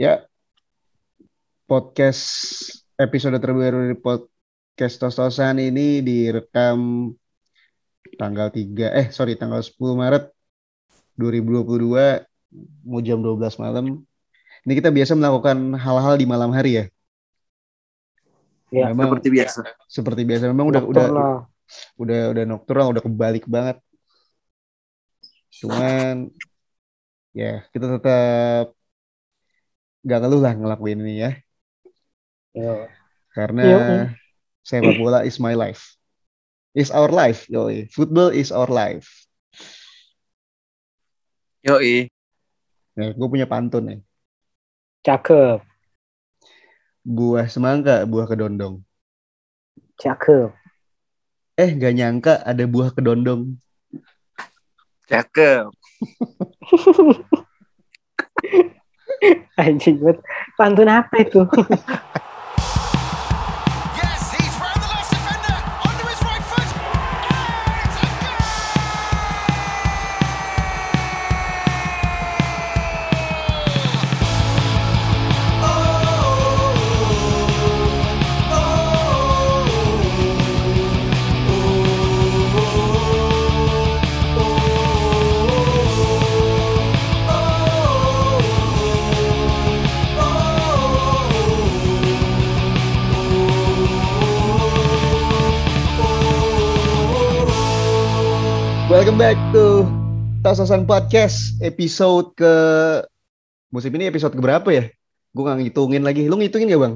Ya, podcast episode terbaru dari podcast Tos-Tosan ini direkam tanggal 3, eh sorry tanggal 10 Maret 2022, mau jam 12 malam. Ini kita biasa melakukan hal-hal di malam hari ya. Ya, Memang seperti biasa. seperti biasa memang udah udah udah udah nocturnal udah kebalik banget cuman ya kita tetap gak ngeluh lah ngelakuin ini ya. Yo. karena Iya, sepak bola is my life. Is our life yoi. Football is our life. Yoi. nah gue punya pantun nih. Cakep, buah semangka buah kedondong. Cakep. eh gak nyangka ada buah kedondong. Cakep. Anjing banget. Pantun apa itu? welcome back to Tasasan Podcast episode ke musim ini episode keberapa ya gue gak ngitungin lagi lu ngitungin gak bang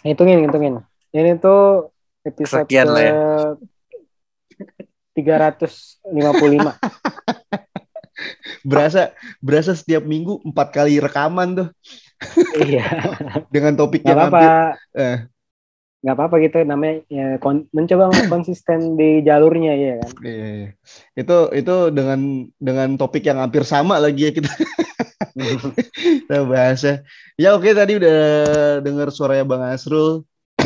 Hitungin, hitungin. Ini tuh episode Kesekian lah ya. ke 355. berasa berasa setiap minggu empat kali rekaman tuh iya. dengan topik Gak yang apa-apa. hampir eh, Gak apa-apa gitu namanya ya, kon- mencoba konsisten di jalurnya ya kan. iya, iya. itu itu dengan dengan topik yang hampir sama lagi ya kita kita bahas ya. Ya oke tadi udah dengar suaranya Bang Asrul.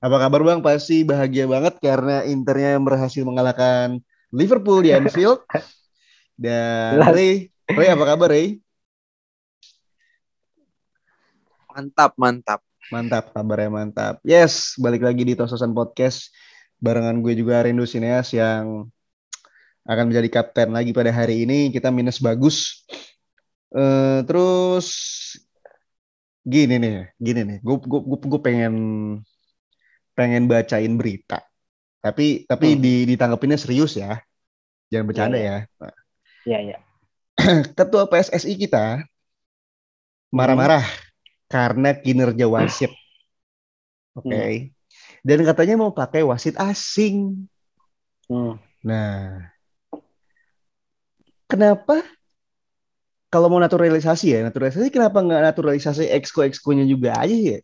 Apa kabar Bang? Pasti bahagia banget karena Internya berhasil mengalahkan Liverpool di Anfield. Dan. Ray, Ray apa kabar Ray? Mantap, mantap. Mantap, kabarnya mantap. Yes, balik lagi di Tososan Podcast. Barengan gue juga Rindu Sineas yang akan menjadi kapten lagi pada hari ini. Kita minus bagus. Eh, terus gini nih, gini nih. Gue gue gue, gue pengen pengen bacain berita. Tapi tapi Hmm. di ditanggepinnya serius ya. Jangan bercanda Iya, ya. Iya, iya. Ketua PSSI kita marah-marah karena kinerja wasit. Oke. Dan katanya mau pakai wasit asing. Hmm. Nah, kenapa kalau mau naturalisasi ya, naturalisasi kenapa nggak naturalisasi exco-exco-nya juga aja ya?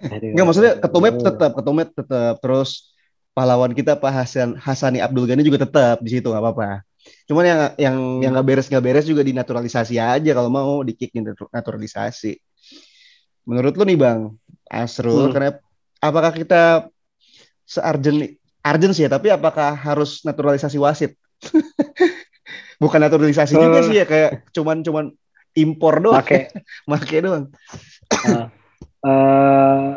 Nggak maksudnya ketumnya tetap, ketumnya tetap. Terus pahlawan kita Pak Hasan Hasani Abdul Ghani juga tetap di situ nggak apa-apa. Cuman yang yang yang nggak beres nggak beres juga dinaturalisasi aja kalau mau di kick naturalisasi. Menurut lu nih Bang Asrul, Hmm. kenapa apakah kita searjen arjen sih ya, tapi apakah harus naturalisasi wasit? Bukan naturalisasi juga Eh. sih ya kayak cuman cuman impor doang, Pakai make doang. eh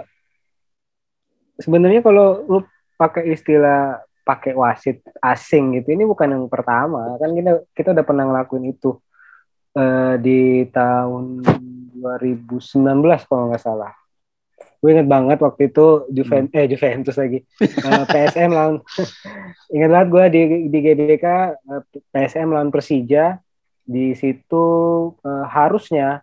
sebenarnya kalau lu pakai istilah pakai wasit asing gitu. Ini bukan yang pertama. Kan kita kita udah pernah ngelakuin itu eh, di tahun 2019 kalau nggak salah. Gue inget banget waktu itu Juventus eh Juventus lagi. Eh, PSM lawan ingat banget gue di di GBK eh, PSM lawan Persija. Di situ eh, harusnya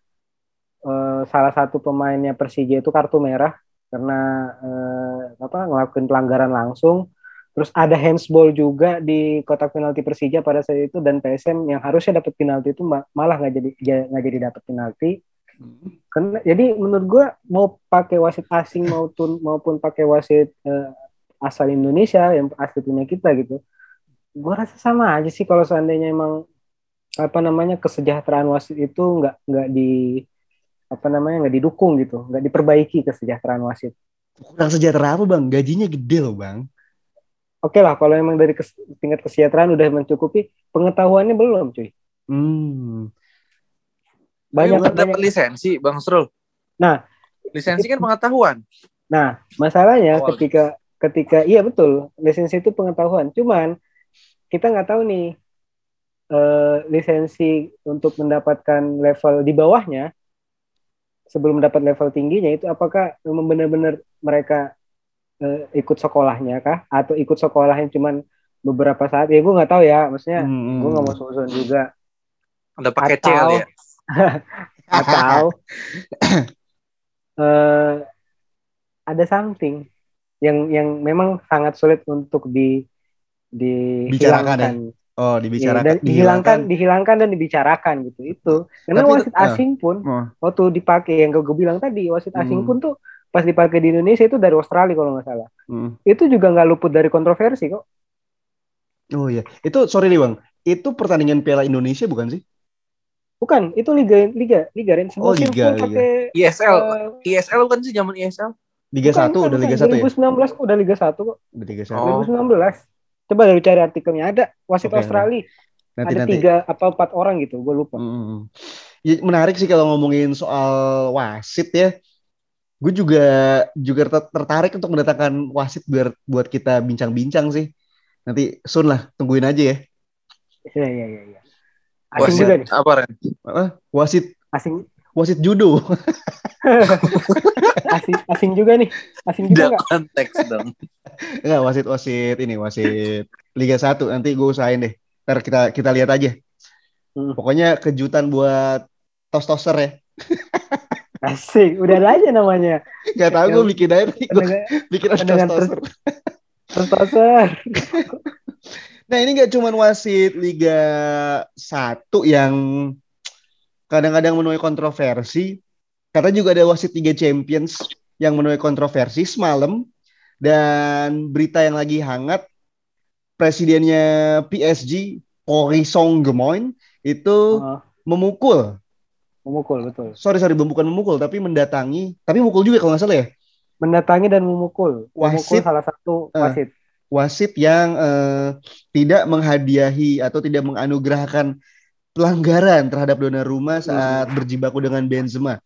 eh, salah satu pemainnya Persija itu kartu merah. Karena eh, apa ngelakuin pelanggaran langsung. Terus ada handsball juga di kotak penalti Persija pada saat itu dan PSM yang harusnya dapat penalti itu ma- malah nggak jadi ja- nggak jadi dapat penalti. Karena jadi menurut gua mau pakai wasit asing maupun maupun pakai wasit eh, asal Indonesia yang asli punya kita gitu. Gua rasa sama aja sih kalau seandainya emang apa namanya kesejahteraan wasit itu nggak nggak di apa namanya nggak didukung gitu, nggak diperbaiki kesejahteraan wasit. Kurang sejahtera apa bang? Gajinya gede loh bang. Oke lah, kalau emang dari kes- tingkat kesejahteraan udah mencukupi, pengetahuannya belum, cuy. Hmm. Banyak banyak. dapat lisensi, Bang Srul. Nah, lisensi kan pengetahuan. Nah, masalahnya Awal. ketika ketika iya betul, lisensi itu pengetahuan. Cuman kita nggak tahu nih eh, lisensi untuk mendapatkan level di bawahnya sebelum mendapat level tingginya itu apakah memang benar-benar mereka eh, ikut sekolahnya kah atau ikut sekolahnya cuman beberapa saat ya gue nggak tahu ya maksudnya Hmm. gue nggak mau susun juga Ada pakai C ya. atau eh, ada something yang yang memang sangat sulit untuk di Bicarakan ya? dihilangkan Oh, Iya, dibicarakan. dan dihilangkan dihilangkan dan dibicarakan gitu itu karena Tapi- wasit asing pun Oh. waktu dipakai yang gue bilang tadi wasit asing Hmm. pun tuh pas dipakai di Indonesia itu dari Australia kalau nggak salah Hmm. itu juga nggak luput dari kontroversi kok Oh iya. Itu sorry nih, Bang. Itu pertandingan Piala Indonesia bukan sih? bukan itu liga liga liga Ren Oh, semua liga, liga. pakai ISL. eh, ISL bukan sih zaman ISL? Liga bukan, 1 bukan, udah bukan. Liga 1 ya? 2019 kok udah Liga 1 kok Udah Liga 1. Oh. 2019 coba dari cari artikelnya ada wasit Oke, Australia Nanti ada nanti. tiga atau empat orang gitu gue lupa Hmm. Ya, menarik sih kalau ngomongin soal wasit ya. Gue juga juga ter- tertarik untuk mendatangkan wasit biar buat kita bincang-bincang sih. Nanti Sun lah, tungguin aja ya. iya iya iya iya asing Wasit juga nih apa Ren? Apa? Wasit asing wasit judo. asing asing juga nih asing juga Tidak konteks dong. Enggak, wasit wasit ini wasit Liga 1 nanti gue usahain deh. Ntar kita kita lihat aja. Hmm. Pokoknya kejutan buat tos-toser ya. asik udah ada aja namanya Gak tau gue bikin aja. Gue bikin tos-toser. tertoser Nah ini gak cuman wasit Liga 1 yang kadang-kadang menuai kontroversi. Kata juga ada wasit Liga Champions yang menuai kontroversi semalam. Dan berita yang lagi hangat, presidennya PSG, Paris Saint-Germain, itu Oh, memukul. Memukul betul Sorry, sorry, bukan memukul, tapi mendatangi. Tapi mukul juga kalau nggak salah ya. mendatangi dan memukul memukul Wasit. salah satu Eh. wasit wasit yang eh, tidak menghadiahi atau tidak menganugerahkan pelanggaran terhadap Donnarumma saat berjibaku dengan Benzema.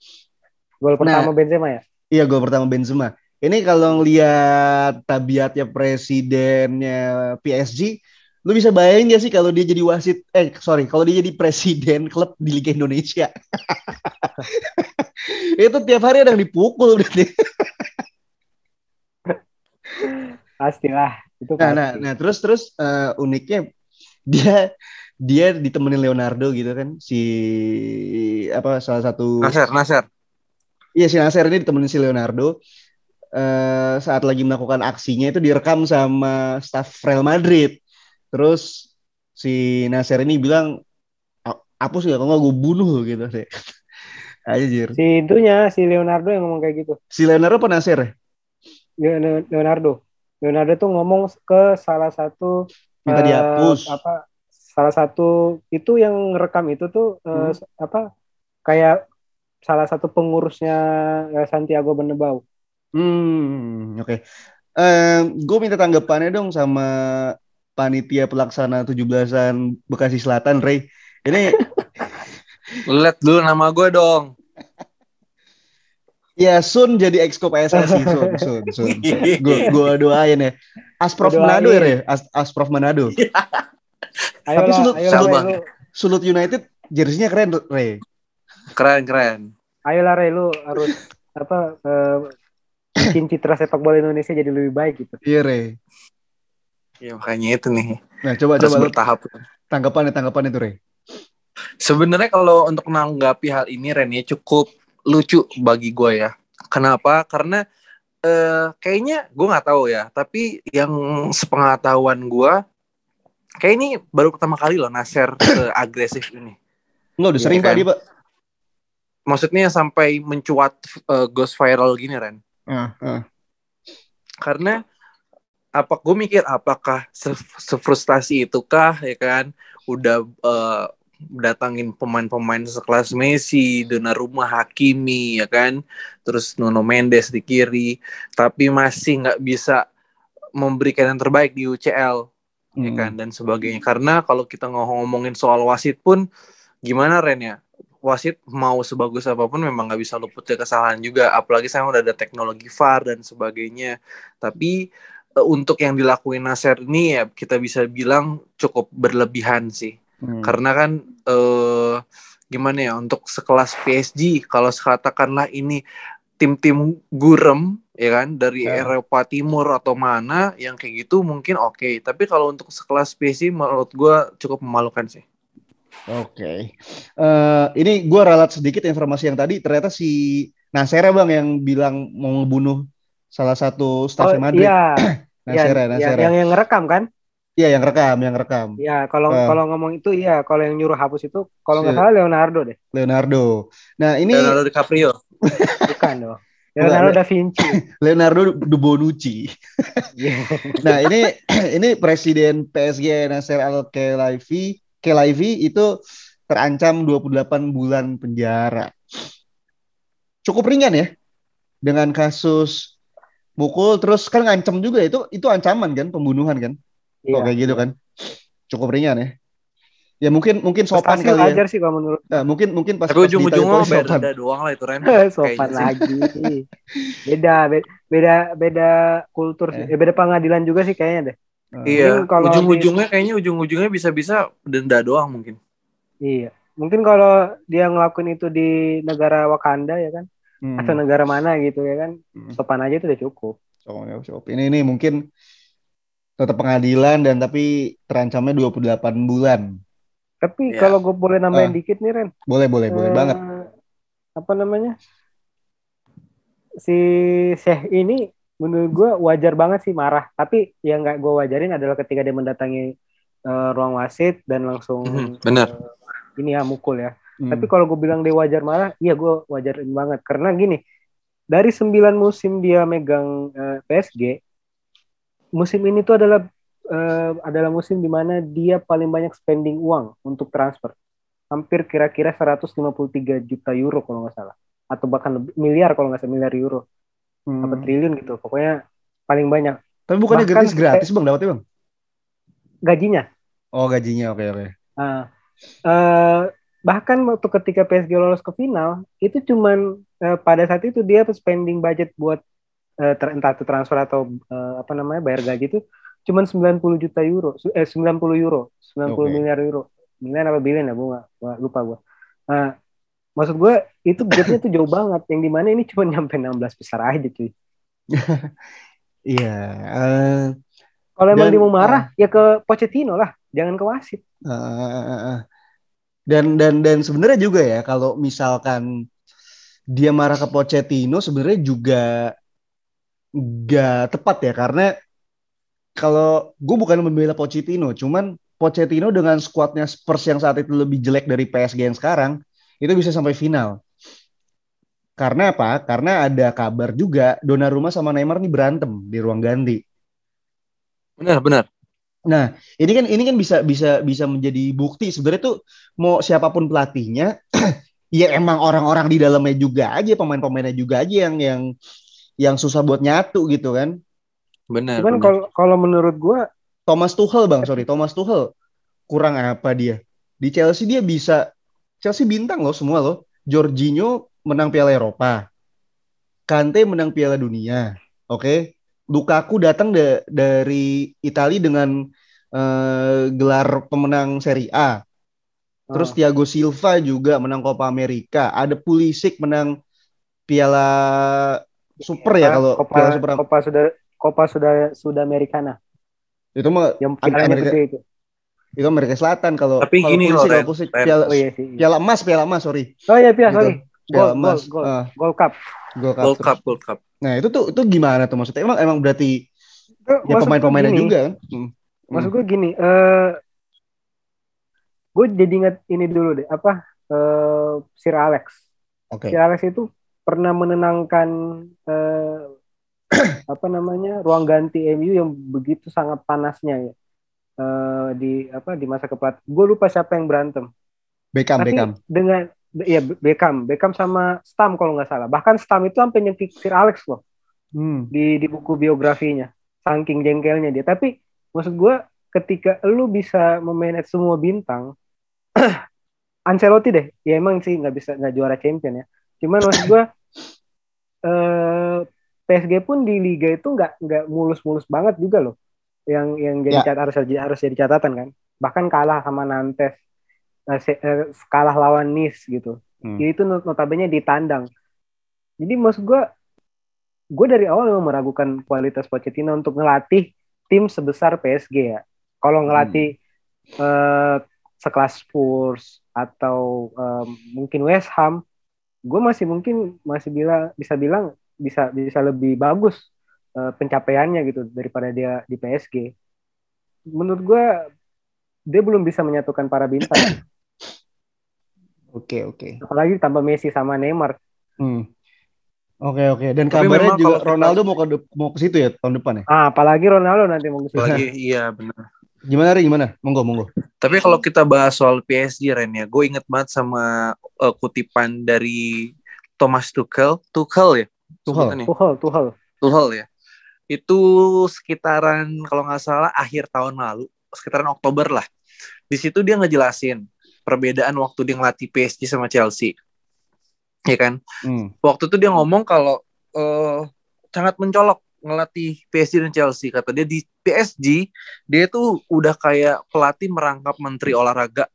gol pertama Nah. Benzema ya Iya, gol pertama Benzema. Ini kalau ngelihat tabiatnya presidennya PSG, lu bisa bayangin gak sih kalau dia jadi wasit, eh sorry, kalau dia jadi presiden klub di Liga Indonesia. itu tiap hari ada yang dipukul berarti. pastilah itu Nah, pasti nah, nah terus terus eh, uniknya dia dia ditemenin Leonardo gitu kan si apa salah satu Nasir, Nasir. iya si Nasir ini ditemenin si Leonardo eh, saat lagi melakukan aksinya itu direkam sama staff Real Madrid terus si Nasir ini bilang "A- hapus ya kalau nggak gue bunuh lu," gitu deh Anjir. si itunya si Leonardo yang ngomong kayak gitu Si Leonardo apa Nasir ya? Leo- Leonardo Leonardo tuh ngomong ke salah satu Minta eh, dihapus. apa salah satu itu yang rekam itu tuh eh, Hmm. apa kayak salah satu pengurusnya eh, Santiago Bernabeu Hmm, oke. Eh, gue minta tanggapannya dong sama panitia pelaksana 17-an Bekasi Selatan, Ray. Ini Lu liat dulu nama gue dong. ya Sun jadi exco PSSI, Sun, Sun, Sun. Gue gua doain ya. Asprof. Manado ya, Ray? As Asprof Manado. ayolah sulut- ayolah sulut Sulut United jersey-nya keren, Ray. Keren, keren. ayolah Ray, lu harus apa eh, bikin citra sepak bola Indonesia jadi lebih baik gitu Iya, Ray. Ya makanya itu nih. Nah, coba Harus coba bertahap. tanggapannya tanggapan itu, Ray. Sebenarnya kalau untuk menanggapi hal ini Ren ya cukup lucu bagi gue ya. Kenapa? Karena eh, kayaknya gue nggak tahu ya. Tapi yang sepengetahuan gue, kayak ini baru pertama kali loh Nasir agresif ini. Enggak udah Iya sering kan? Pak dia, Pak. Maksudnya sampai mencuat eh, ghost viral gini Ren. Ah, ah. Karena apa gue mikir apakah se sefrustasi itukah ya kan udah eh, datangin pemain-pemain sekelas Messi, Donnarumma, Hakimi ya kan, terus Nuno Mendes di kiri, tapi masih nggak bisa memberikan yang terbaik di UCL. ya Hmm. kan dan sebagainya. Karena kalau kita ngomongin soal wasit pun gimana Ren ya? Wasit mau sebagus apa pun memang nggak bisa luput dari kesalahan juga. Apalagi sekarang udah ada teknologi VAR dan sebagainya. Tapi untuk yang dilakuin Nasir ini ya kita bisa bilang cukup berlebihan sih. Hmm. Karena kan eh gimana ya untuk sekelas PSG kalau katakanlah ini tim-tim gurem ya kan dari Ya. Eropa Timur atau mana yang kayak gitu mungkin oke. Tapi kalau untuk sekelas PSG menurut gua cukup memalukan sih. Oke. Eh, ini gue ralat sedikit informasi yang tadi. Ternyata si Nasera bang yang bilang mau ngebunuh salah satu Oh stafnya Madrid. iya, Nasera, iya, Nasera. yang yang ngerekam kan? Iya yang rekam, yang rekam. Ya kalau Eh. kalau ngomong itu iya, kalau yang nyuruh hapus itu kalau nggak Si- salah Leonardo deh, Leonardo. Nah ini Leonardo DiCaprio. bukan dong. Leonardo da Vinci. Leonardo de Bonucci. Iya. Nah ini ini presiden PSG Nasser Al Khelaifi Khelaifi itu terancam 28 bulan penjara. Cukup ringan ya dengan kasus mukul terus kan ngancam juga itu itu ancaman kan pembunuhan kan Iya. kok kayak gitu kan cukup ringan ya ya mungkin mungkin sopan Prestasi kali ya sih kalau menurut Nah, mungkin mungkin pas Tapi ditanya polis bayar sopan. doang lah itu Ren. sopan sih. lagi. Beda, be- beda, beda kultur. Eh. Eh, beda pengadilan juga sih kayaknya deh. Iya, Mungkin kalau ujung-ujungnya kayaknya ujung-ujungnya bisa-bisa denda doang mungkin. Iya. Mungkin kalau dia ngelakuin itu di negara Wakanda ya kan, Hmm. atau negara mana gitu ya kan, Hmm. sopan aja itu udah cukup. Sopan ya, sopan. Ini ini mungkin tetap pengadilan dan tapi terancamnya 28 bulan. Tapi Iya. kalau gue boleh nambahin Ah. dikit nih Ren, Boleh boleh boleh Eh, banget. Apa namanya? Si Syekh ini menurut gue wajar banget sih marah. Tapi yang nggak gue wajarin adalah ketika dia mendatangi eh, ruang wasit dan langsung Mhm, benar. eh, ini ya mukul ya. Hmm. Tapi kalau gue bilang dia wajar marah, iya gue wajarin banget. Karena gini, dari sembilan musim dia megang eh, PSG, musim ini tuh adalah eh, adalah musim di mana dia paling banyak spending uang untuk transfer. Hampir kira-kira 153 juta euro kalau nggak salah. Atau bahkan lebih, miliar kalau nggak salah, miliar euro. Hmm. Apa triliun gitu. Pokoknya paling banyak. Tapi bukannya bahkan gratis gratis bang dapetnya bang? Gajinya. Oh gajinya oke oke. Nah, eh, bahkan waktu ketika PSG lolos ke final itu cuman eh, pada saat itu dia spending budget buat eh, ter- entah itu transfer atau eh, apa namanya bayar gaji itu cuman 90 juta euro eh 90 euro 90 Oke. miliar euro miliar apa billion ya gue nggak- gua lupa gue nah maksud gue itu gapnya tuh jauh banget yang di mana ini cuma nyampe 16 besar aja cuy Iya. eh, kalau emang dia mau marah ya ke Pochettino lah jangan ke wasit eh, eh, eh. Dan dan dan sebenarnya juga ya kalau misalkan dia marah ke Pochettino sebenarnya juga nggak tepat ya karena kalau gue bukan membela Pochettino, cuman Pochettino dengan skuadnya Spurs yang saat itu lebih jelek dari PSG yang sekarang itu bisa sampai final. Karena apa? Karena ada kabar juga Donnarumma sama Neymar nih berantem di ruang ganti. Benar, benar. Nah, ini kan ini kan bisa bisa bisa menjadi bukti sebenarnya tuh mau siapa pun pelatihnya ya emang orang-orang di dalamnya juga aja pemain-pemainnya juga aja yang yang yang susah buat nyatu gitu kan. Benar. cuman kalau kalau menurut gue Thomas Tuchel Bang, sorry, Thomas Tuchel kurang apa dia? Di Chelsea dia bisa Chelsea bintang loh semua loh. Jorginho menang Piala Eropa. Kante menang Piala Dunia. Oke. Lukaku datang da- dari Italia dengan eh, gelar pemenang Serie A. Terus Oh. Thiago Silva juga menang Copa America. Ada Pulisic menang Piala Super ya Apa, kalau Copa, Piala Super Copa sudah Copa sudah sudah Americana itu mah yang Amerika- itu. itu Amerika Selatan kalau Tapi kalau gini Pulisic, loh, kalau Pulisic. Piala, Oh iya sih. Piala emas, piala emas, sorry. Oh iya Pia, Gitu. sorry. Piala Gold, emas. gold, gold. Ah, Gold Cup. Gold Cup. Gold Cup, Gold Cup. Nah, itu tuh itu gimana tuh maksudnya? Emang emang berarti Itu ya pemain-pemainnya juga kan? Hmm. Maksud gue gini, eh gue jadi ingat ini dulu deh, apa eh Sir Alex. Oke. Sir Alex itu pernah menenangkan eh, apa namanya ruang ganti MU yang begitu sangat panasnya ya Eh, di apa di masa kepelatihan. Gue lupa siapa yang berantem. Beckham, Tapi Beckham. dengan ya Beckham, Beckham sama Stam kalau nggak salah. Bahkan Stam itu sampai nyekik Sir Alex loh Hmm. di di buku biografinya. Saking jengkelnya dia. Tapi maksud gue ketika lu bisa memanage semua bintang, Ancelotti deh, ya emang sih nggak bisa nggak juara champion ya. Cuman maksud gue eh, PSG pun di liga itu nggak nggak mulus-mulus banget juga loh. Yang yang jadi Ya. cat- harus harus jadi catatan kan. Bahkan kalah sama Nantes, kalah lawan Nice gitu. Hmm. Jadi itu not- notabene ditandang. Jadi maksud gue, gue dari awal memang meragukan kualitas Pochettino untuk ngelatih tim sebesar PSG ya. Kalau ngelatih eh, sekelas Spurs atau eh, mungkin West Ham, gue masih mungkin masih bilang bisa bilang bisa bisa lebih bagus eh, pencapaiannya gitu daripada dia di PSG. Menurut gue dia belum bisa menyatukan para bintang, Oke oke. apalagi tambah Messi sama Neymar. Hmm. Oke oke. Dan Tapi kabarnya juga kalau kita- Ronaldo mau ke mau ke situ ya tahun depan ya. Ah, apalagi Ronaldo nanti mau ke situ. Apalagi iya benar. Gimana Ri? Gimana? Monggo monggo. Tapi kalau kita bahas soal PSG Ren ya, gue inget banget sama eh, kutipan dari Thomas Tuchel, Tuchel ya, Tuchel. Tuchel, Tuchel. Tuchel ya. Itu sekitaran kalau nggak salah akhir tahun lalu, sekitaran Oktober lah. Di situ dia ngejelasin perbedaan waktu dia ngelatih PSG sama Chelsea. Ya kan? Hmm. Waktu itu dia ngomong kalau eh, sangat mencolok ngelatih PSG dan Chelsea. Kata dia di PSG dia tuh udah kayak pelatih merangkap menteri olahraga.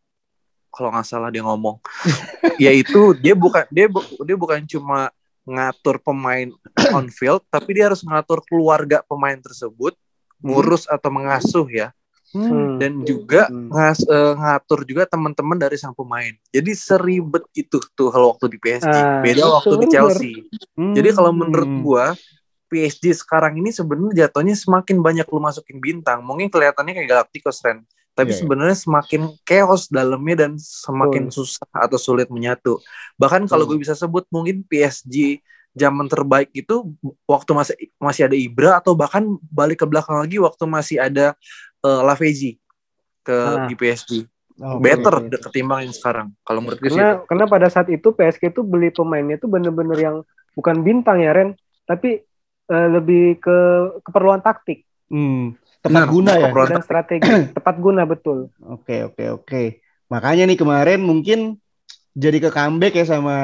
Kalau nggak salah dia ngomong. Yaitu dia bukan dia bu- dia bukan cuma ngatur pemain on field, tapi dia harus ngatur keluarga pemain tersebut, ngurus atau mengasuh ya, Hmm. dan juga Hmm. ngas- eh, ngatur juga teman-teman dari sang pemain. Jadi seribet itu tuh kalau waktu di PSG. Ah, Beda waktu di. Chelsea. Jadi kalau Hmm. menurut gua PSG sekarang ini sebenarnya jatuhnya semakin banyak lu masukin bintang. Mungkin kelihatannya kayak Galacticos Ren, tapi Iya, iya. sebenarnya semakin chaos dalamnya dan semakin susah atau sulit menyatu. Bahkan kalau gue Betul. bisa sebut mungkin PSG zaman terbaik itu waktu masih masih ada Ibra atau bahkan balik ke belakang lagi waktu masih ada eh, Lavezzi ke Ah. di PSG. Oke, Better de- ketimbang yang sekarang. Kalau menurut gue sih. Karena karena pada saat itu PSG itu beli pemainnya itu bener-bener yang bukan bintang ya Ren, tapi eh, lebih ke keperluan taktik Hmm. Tepat Benar, guna ya. keperluan dan strategi tepat guna betul. Oke oke oke. Makanya nih kemarin mungkin jadi ke comeback ya sama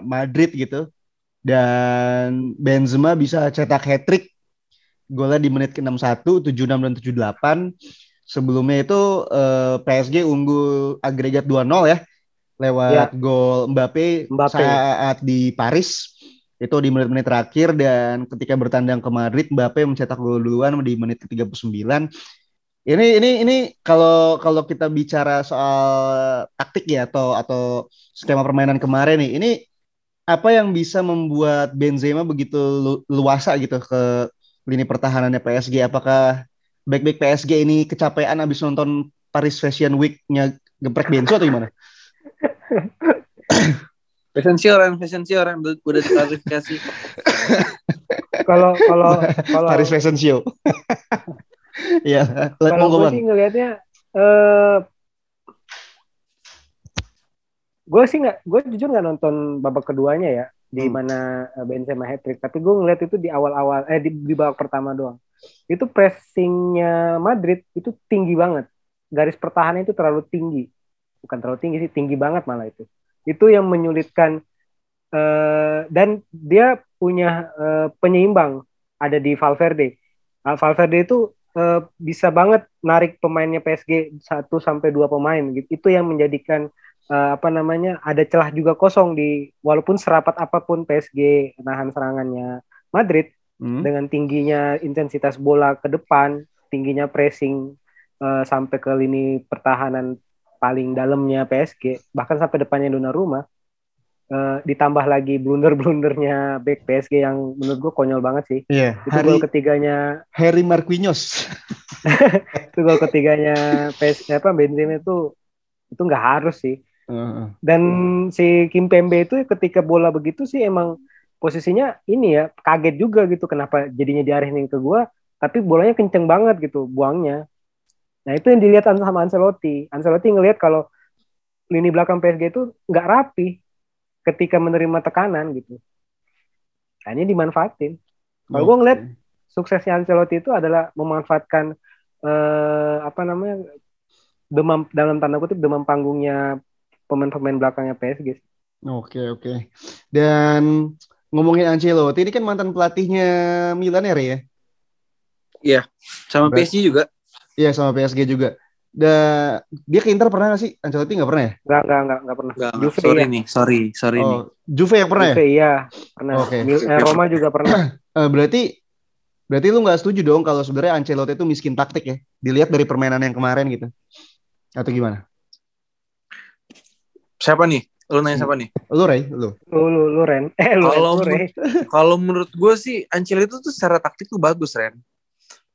Madrid gitu. Dan Benzema bisa cetak hat trick golnya di menit ke-61, 76 dan 78. Sebelumnya itu eh, PSG unggul agregat 2-0 ya lewat gol Mbappe, Mbappe. saat di Paris. Itu di menit-menit terakhir dan ketika bertandang ke Madrid Mbappe mencetak gol duluan di menit ke-39. Ini ini ini kalau kalau kita bicara soal taktik ya atau atau skema permainan kemarin nih, ini apa yang bisa membuat Benzema begitu lu- luasa gitu ke lini pertahanannya PSG? Apakah back-back PSG ini kecapean abis nonton Paris Fashion Week-nya geprek Benzo atau gimana? Fashion show Ren, fashion show Ren, udah diklarifikasi. Kalau kalau kalau Paris Fashion Show. Iya, gue Bang. sih ngelihatnya eh gue sih nggak gue jujur nggak nonton babak keduanya ya di Hmm. mana eh, Benzema hat trick tapi gue ngeliat itu di awal-awal eh di, di babak pertama doang. Itu pressingnya Madrid itu tinggi banget. Garis pertahanan itu terlalu tinggi. Bukan terlalu tinggi sih tinggi banget malah itu. Itu yang menyulitkan eh, dan dia punya eh, penyeimbang. Ada di Valverde. Ah, Valverde itu eh, bisa banget narik pemainnya PSG 1 sampai dua pemain. Gitu. Itu yang menjadikan eh, apa namanya ada celah juga kosong di walaupun serapat apa pun PSG nahan serangannya Madrid Hmm? dengan tingginya intensitas bola ke depan, tingginya pressing eh, sampai ke lini pertahanan paling dalamnya PSG, bahkan sampai depannya Donnarumma. Eh, ditambah lagi blunder-blundernya back PSG yang menurut gue konyol banget sih. Iya, Itu Harry gol ketiganya Harry Marquinhos. itu gol ketiganya PS apa Benzema itu itu nggak harus sih Dan si Kim Pembe itu ketika bola begitu sih emang posisinya ini ya kaget juga gitu kenapa jadinya diarahin ke gua tapi bolanya kenceng banget gitu buangnya. Nah itu yang dilihat sama Ancelotti. Ancelotti ngelihat kalau lini belakang PSG itu nggak rapi ketika menerima tekanan gitu. Hanya dimanfaatin. Kalau gua ngeliat suksesnya Ancelotti itu adalah memanfaatkan eh, apa namanya demam dalam tanda kutip demam panggungnya pemain-pemain belakangnya PSG. Oke oke. Dan ngomongin Ancelotti ini kan mantan pelatihnya Milan ya, ya? Iya, sama Ber- PSG juga. Iya sama PSG juga. Da, dia ke Inter pernah gak sih? Ancelotti nggak pernah ya? Enggak enggak enggak enggak pernah. Enggak, Juve sorry iya. nih, sorry, sorry nih. Oh, Juve yang pernah ya? Juve iya, pernah. Oke. Mil- eh, Roma juga pernah. Eh, berarti berarti lu nggak setuju dong kalau sebenarnya Ancelotti itu miskin taktik ya? Dilihat dari permainan yang kemarin gitu. Atau gimana? Siapa nih? Lu nanya siapa nih? Lu Ray, lu. Lu lu, lu Ren. Eh lu, Kalau lu Ren. Kalau menurut gue sih Ancelotti itu tuh secara taktik tuh bagus, Ren.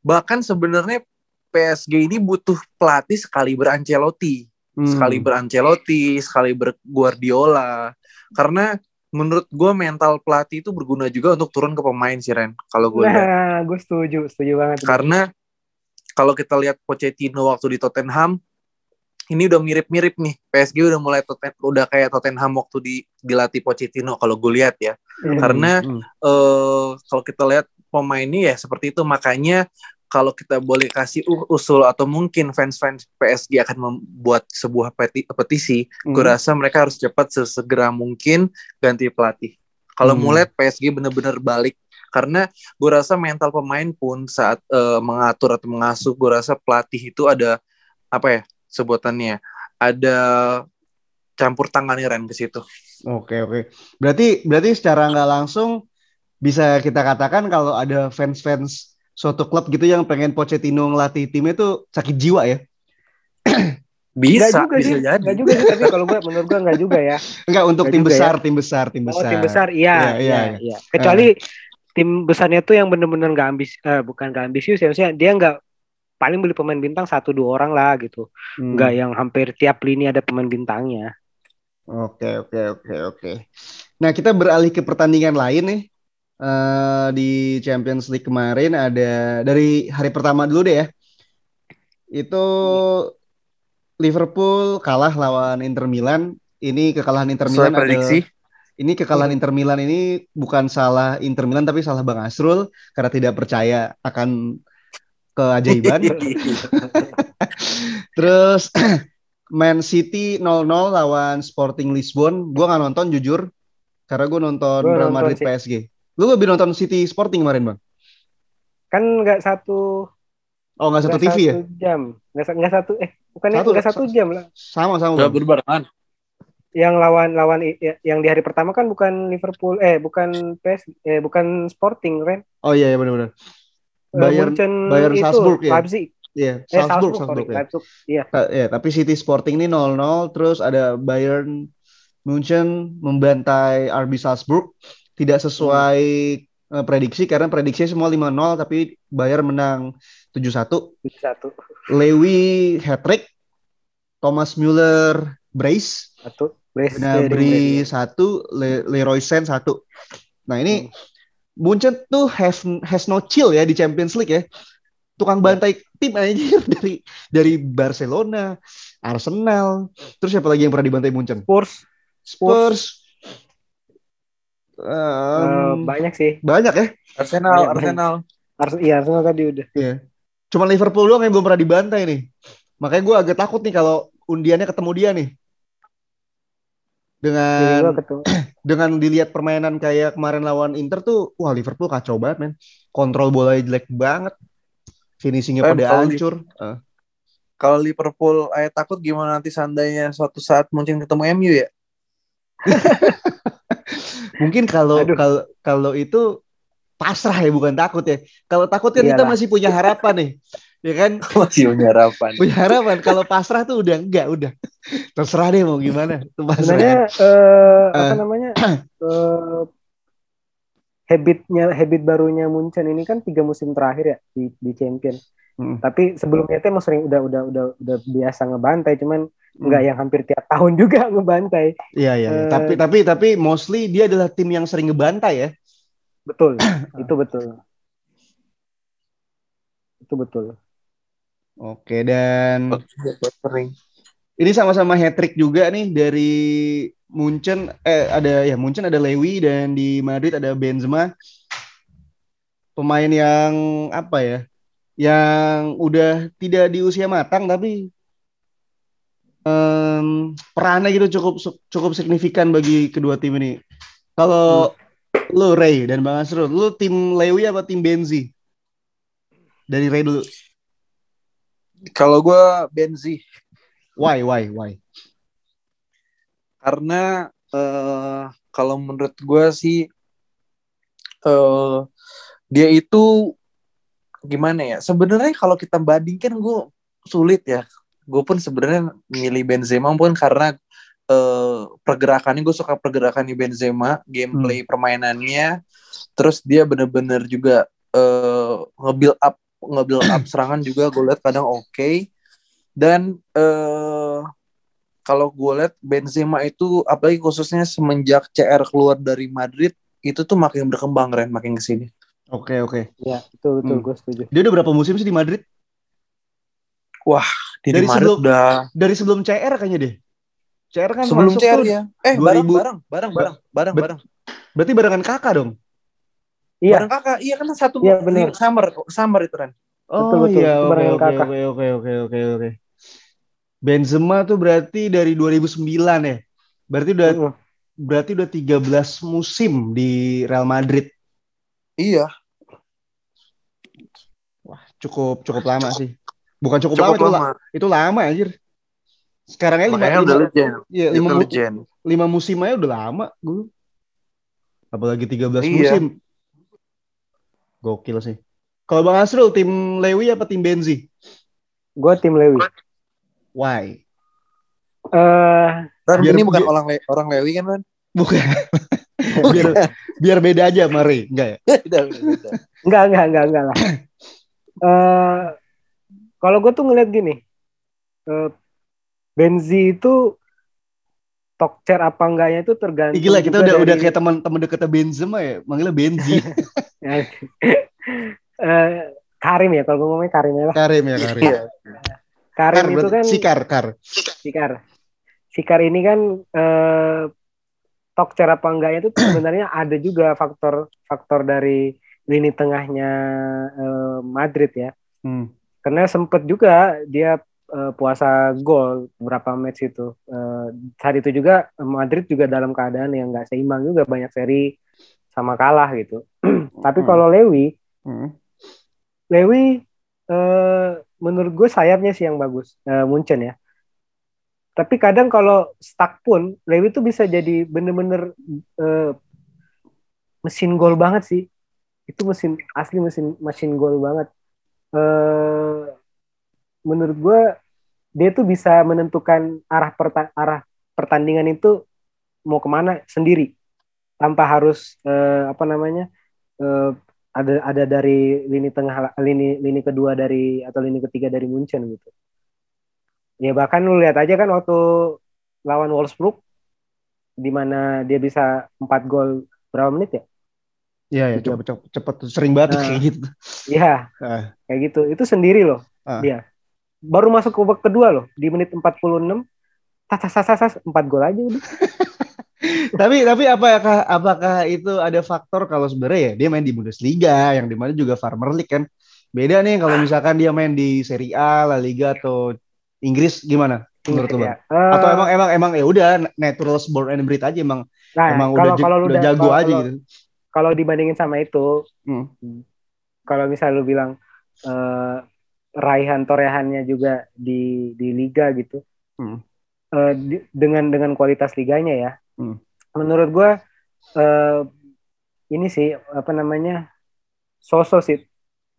Bahkan sebenarnya PSG ini butuh pelatih sekali Ancelotti. Hmm. sekali Ancelotti, sekali Guardiola. Karena menurut gue mental pelatih itu berguna juga untuk turun ke pemain sih Ren. Kalau gue lihat. Nah, gue setuju, setuju banget. Karena kalau kita lihat Pochettino waktu di Tottenham, ini udah mirip-mirip nih. PSG udah mulai Totten, udah kayak Tottenham waktu di dilatih Pochettino kalau gue lihat ya. Hmm. Karena eh kalau kita lihat pemain ini ya seperti itu makanya kalau kita boleh kasih usul atau mungkin fans-fans PSG akan membuat sebuah peti- petisi, Hmm. gue rasa mereka harus cepat sesegera mungkin ganti pelatih. Kalau Hmm. mau lihat PSG bener-bener balik karena gue rasa mental pemain pun saat eh, mengatur atau mengasuh, gue rasa pelatih itu ada apa ya sebutannya ada campur tangannya Ren ke situ. Oke oke. Berarti berarti secara nggak langsung bisa kita katakan kalau ada fans-fans suatu klub gitu yang pengen Pochettino ngelatih timnya itu sakit jiwa ya? Bisa, Nggak juga bisa sih, jadi. nggak juga sih. Tapi kalau gue, menurut gue nggak juga ya. Enggak untuk Nggak tim ya. besar, tim besar, tim Oh besar. tim besar, iya, Iya, iya, iya, iya. Kecuali tim besarnya tuh yang bener-bener nggak ambis, eh, bukan nggak ambisius ya, maksudnya dia nggak paling beli pemain bintang satu dua orang lah gitu, Hmm. nggak yang hampir tiap lini ada pemain bintangnya. Oke oke oke oke. Nah kita beralih ke pertandingan lain nih. Eh, di Champions League kemarin ada dari hari pertama dulu deh ya. Itu Liverpool kalah lawan Inter Milan. Ini kekalahan Inter Milan ada- prediksi. ini kekalahan Inter Milan ini bukan salah Inter Milan tapi salah Bang Asrul karena tidak percaya akan keajaiban. Terus Man City 0-0 lawan Sporting Lisbon. Gua nggak nonton jujur karena gue nonton Gua Real nonton Madrid sih. PSG. Lu lebih nonton City Sporting kemarin bang? Kan nggak satu, Oh nggak satu TV ya? satu jam, nggak sa- nggak satu, eh bukan Satu, nggak satu sa- jam lah. Sama sama Gak berbarengan. Yang lawan lawan ya- yang di hari pertama kan bukan Liverpool, eh bukan PS, eh bukan Sporting, Ren. Oh iya iya benar-benar. Eh, Bayern Munchen Bayern itu Salzburg ya? Leipzig, Iya eh Salzburg Salzburg, Salzburg sorry, ya. Leipzig, iya. Ta- ya. Tapi City Sporting ini 0-0 terus ada Bayern Munchen membantai RB Salzburg tidak sesuai eh, prediksi karena prediksi semua 5-0 tapi Bayern menang 7-1. satu, Lewi hat-trick, Thomas Müller brace, satu, brace, Gnabry satu, Le- Leroy Sen satu. Nah ini Hmm. Munchen tuh have, has no chill ya di Champions League ya. Tukang bantai tim aja dari dari Barcelona, Arsenal, terus siapa lagi yang pernah dibantai Munchen? Spurs, Spurs. Em, banyak sih. banyak ya. Arsenal, Banyak, Arsenal. Ars iya Arsenal tadi udah. Iya. Cuma Liverpool doang yang belum pernah dibantai nih. Makanya gue agak takut nih kalau undiannya ketemu dia nih. Dengan dengan dilihat permainan kayak kemarin lawan Inter tuh, wah Liverpool kacau banget men. Kontrol bola jelek banget. Finishingnya Eh, pada hancur. Kalau Liverpool ayah takut gimana nanti seandainya suatu saat mungkin ketemu MU ya? Mungkin kalau kalau kalau itu pasrah ya bukan takut ya. Kalau takut kan kita masih punya harapan nih. Ya kan? Masih punya harapan. Punya harapan. Kalau pasrah tuh udah enggak, udah. Terserah deh mau gimana. Itu pasrah. Sebenarnya eh, apa Eh. namanya? eh, habitnya habit barunya Munchen ini kan tiga musim terakhir ya di di champion. Hmm. Tapi sebelumnya tuh emang sering udah udah udah udah biasa ngebantai, cuman Hmm. nggak yang hampir tiap tahun juga ngebantai. Iya iya. Eh, Tapi tapi tapi mostly dia adalah tim yang sering ngebantai ya. Betul, itu betul. Itu betul. Oke dan ini sama-sama hat trick juga nih dari Munchen eh ada ya Munchen ada Lewi dan di Madrid ada Benzema. Pemain yang apa ya? yang udah tidak di usia matang tapi em, perannya gitu cukup cukup signifikan bagi kedua tim ini. Kalau lu Ray dan Bang Asrul, lu tim Lewi apa tim Benzi? Dari Ray dulu. Kalau gue Benzi Why, why, why? karena eh kalau menurut gue sih eh dia itu gimana ya? Sebenarnya kalau kita bandingkan gue sulit ya. Gue pun sebenarnya milih Benzema pun karena eh pergerakannya gue suka pergerakannya Benzema, gameplay permainannya, terus dia bener-bener juga eh nge-build up nge-build up serangan juga gue lihat kadang oke dan eh kalau gue lihat Benzema itu apalagi khususnya semenjak CR keluar dari Madrid itu tuh makin berkembang Ren makin ke sini Oke, oke. Ya, betul betul Hmm. gue setuju. Dia udah berapa musim sih di Madrid? di Dari Madrid sebelum- udah Dari sebelum CR kayaknya deh. CR kan sebelum masuk CR tuh, ya eh bareng 2000 bareng bareng bareng bareng Bet- bareng Berarti barengan kakak dong. Iya, bareng kakak iya kan satu Iya, bener. summer summer itu Ren Oh Betul, betul. iya, Itu oke oke oke oke oke. Benzema tuh berarti dari 2009 ya. Berarti udah Mm-mm. berarti udah 13 musim di Real Madrid. iya Cukup cukup lama sih. Bukan cukup, cukup lama, itu, la- lama itu lama anjir. Sekarang lima, makanya lima, udah legend iya, Itu lima, lima musim aja udah lama gue. Apalagi 13 Iya. musim. Gokil sih. Kalau Bang Asrul tim Lewi apa tim Benzi? gue tim Lewi. Why? Eh, Ren Biar- ini bukan biar- orang Le- orang Lewi kan Ren Bukan. biar biar beda aja Mari, enggak ya? Beda, beda, beda. enggak enggak enggak enggak lah. Eh, kalau gue tuh ngeliat gini, eh, Benzi itu talk chair apa enggaknya itu tergantung. Gila kita udah dari- udah kayak teman-teman deketnya Benzema ya, manggilnya Benzi. Eh, Karim ya kalau gue ngomongnya Karim ya. Karim ya Karim. Iya. Karim Kar, itu kan Sikar, Kar. Sikar. Sikar ini kan eh, talk chair apa enggaknya itu sebenarnya ada juga faktor faktor dari lini tengahnya eh, Madrid ya. Hmm. Karena sempet juga dia eh, puasa gol beberapa match itu. Eh, saat itu juga Madrid juga dalam keadaan yang nggak seimbang juga banyak seri sama kalah gitu. Tapi Hmm. kalau Lewi, Hmm. Lewi eh, menurut gue sayapnya sih yang bagus, eh, Munchen ya. Tapi kadang kalau stuck pun Lewi tuh bisa jadi bener-bener eh, mesin gol banget sih. Itu mesin asli mesin mesin gol banget. Eh, menurut gue dia tuh bisa menentukan arah perta- arah pertandingan itu mau ke mana sendiri tanpa harus eh, apa namanya eh, ada ada dari lini tengah lini lini kedua dari atau lini ketiga dari Munchen gitu. Ya bahkan lu lihat aja kan waktu lawan Wolfsburg di mana dia bisa 4 gol berapa menit ya? Iya ya, cepet, cepet, cepet sering banget Nah. kayak gitu. Iya, Ah. kayak gitu. Itu sendiri loh Ah. dia. Baru masuk ke babak kedua loh di menit 46 tas tas tas tas 4 gol aja udah. tapi tapi apakah apakah itu ada faktor kalau sebenarnya ya dia main di Bundesliga yang di mana juga Farmer League kan beda nih kalau misalkan dia main di Serie A, La Liga atau Inggris gimana menurut lu Ya. Eh, Atau emang emang emang ya udah natural born and bred aja emang nah, emang kalau udah, kalau udah udah- jago kalau- aja kalau- gitu. kalau dibandingin sama itu, Hmm. kalau misal lu bilang eh, raihan torehannya juga di di liga gitu, Hmm. eh, di- dengan dengan kualitas liganya ya, Hmm. menurut gua eh, ini sih apa namanya sosok sih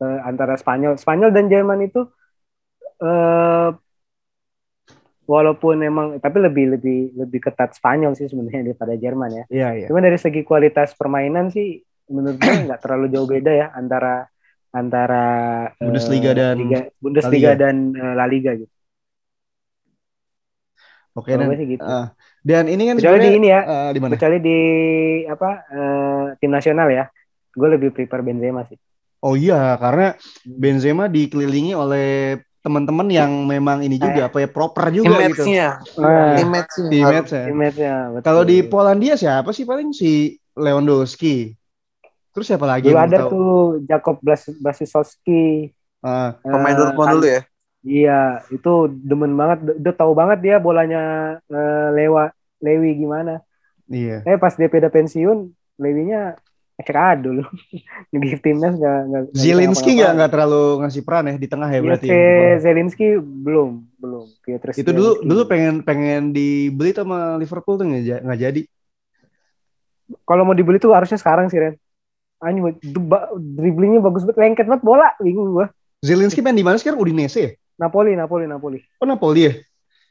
eh, antara Spanyol, Spanyol dan Jerman itu eh, walaupun emang tapi lebih lebih lebih ketat Spanyol sih sebenarnya daripada Jerman ya. Iya iya. Cuma dari segi kualitas permainan sih menurut gue nggak terlalu jauh beda ya antara antara eh, Bundesliga dan Liga, Bundesliga La Liga. dan La Liga gitu. Oke Kalau dan gue gitu. ah, dan ini kan Kecuali di ini ya, ah, di mana? kecuali di apa eh, tim nasional ya. Gue lebih prefer Benzema sih. Oh iya, karena Benzema dikelilingi oleh teman-teman yang memang ini juga apa ya proper juga gitu. Teammates-nya, Nah, teammates-nya. Teammates ya. teammates-nya, betul. Kalau di Polandia siapa sih paling si Lewandowski. Terus siapa lagi dulu ada tahu? tuh Jakob Blas Blasisowski, Ah, Pemain Eh, Dortmund kan- dulu ya. Iya, itu demen banget. Udah tahu banget dia bolanya eh, lewa Lewi gimana. iya. Eh pas dia peda pensiun, Lewinya extra dulu. Di timnas nggak nggak. Zielinski nggak nggak terlalu ngasih peran ya di tengah ya Iya, berarti. Ke ya. Zelinski belum, belum. Piotr Itu dulu Zielinski. dulu pengen pengen dibeli sama Liverpool tuh nggak ja- nggak jadi. Kalau mau dibeli tuh harusnya sekarang sih Ren. Anjing, dribblingnya bagus banget, lengket banget bola, bingung gua. Zielinski main di mana sekarang Udinese ya? Napoli, Napoli, Napoli. Oh Napoli ya?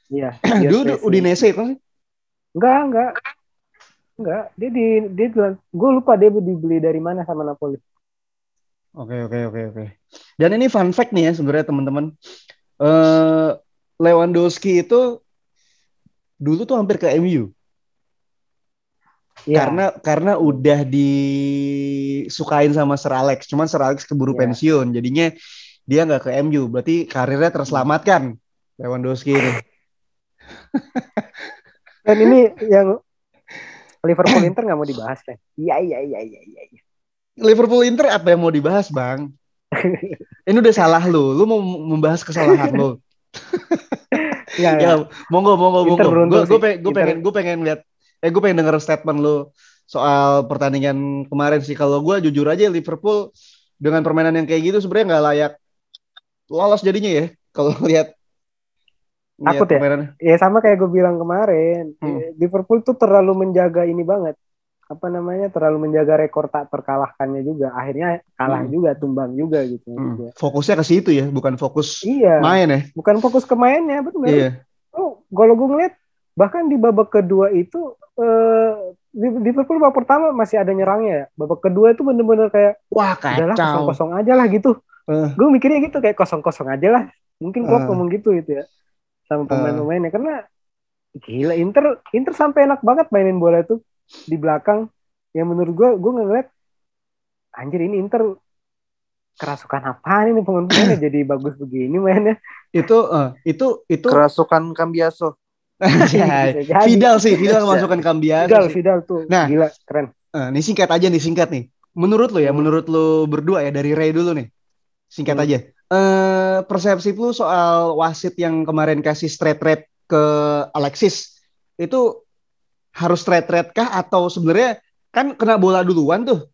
Iya. dulu dulu Udinese itu sih. Enggak, enggak. Enggak, dia di dia gue lupa dia dibeli dari mana sama Napoli. Oke oke oke oke. Dan ini fun fact nih ya sebenarnya teman-teman. Eh Lewandowski itu dulu tuh hampir ke MU Iya. karena karena udah disukain sama Sir Alex. Cuman Sir Alex keburu Iya. pensiun, jadinya dia nggak ke MU. Berarti karirnya terselamatkan Lewandowski ini. Dan ini yang Liverpool Inter nggak mau dibahas kan? Iya iya iya iya iya. Liverpool Inter apa yang mau dibahas bang? Ini udah salah lu. Lu mau membahas kesalahan lu. Iya, iya. ya monggo monggo Inter monggo gue pengen gue pengen gue pengen lihat eh gue pengen denger statement lu soal pertandingan kemarin sih kalau gue jujur aja Liverpool dengan permainan yang kayak gitu sebenarnya nggak layak lolos jadinya ya kalau lihat Takut ya? Ya sama kayak gue bilang kemarin, Hmm. Eh, Liverpool tuh terlalu menjaga ini banget. Apa namanya? Terlalu menjaga rekor tak terkalahkannya juga. Akhirnya kalah Hmm. juga, tumbang juga gitu. Hmm, fokusnya ke situ ya bukan fokus Iya, main ya bukan fokus ke mainnya, benar. iya Oh, kalau gue ngeliat bahkan di babak kedua itu eh Li- Liverpool babak pertama masih ada nyerangnya ya. Babak kedua itu bener-bener kayak wah kacau kosong-kosong aja lah gitu. Eh. Gue mikirnya gitu kayak kosong-kosong aja lah. Mungkin Klopp Eh. ngomong gitu gitu ya sama pemain-pemainnya karena gila Inter Inter sampai enak banget mainin bola itu di belakang. Yang menurut gue gue ngeliat anjir ini Inter kerasukan apaan ini pemain-pemainnya jadi bagus begini mainnya. itu eh, itu itu Kerasukan Cambiaso. Bisa jadi. Vidal sih Vidal masukkan Cambiaso Vidal, sih. Vidal tuh Nah. gila keren. Eh, ini singkat aja nih, singkat nih. Menurut lu ya, Hmm. menurut lu berdua ya dari Ray dulu nih. Singkat Hmm. aja. Eh persepsi lu soal wasit yang kemarin kasih straight red ke Alexis itu harus straight red kah atau sebenarnya kan kena bola duluan tuh.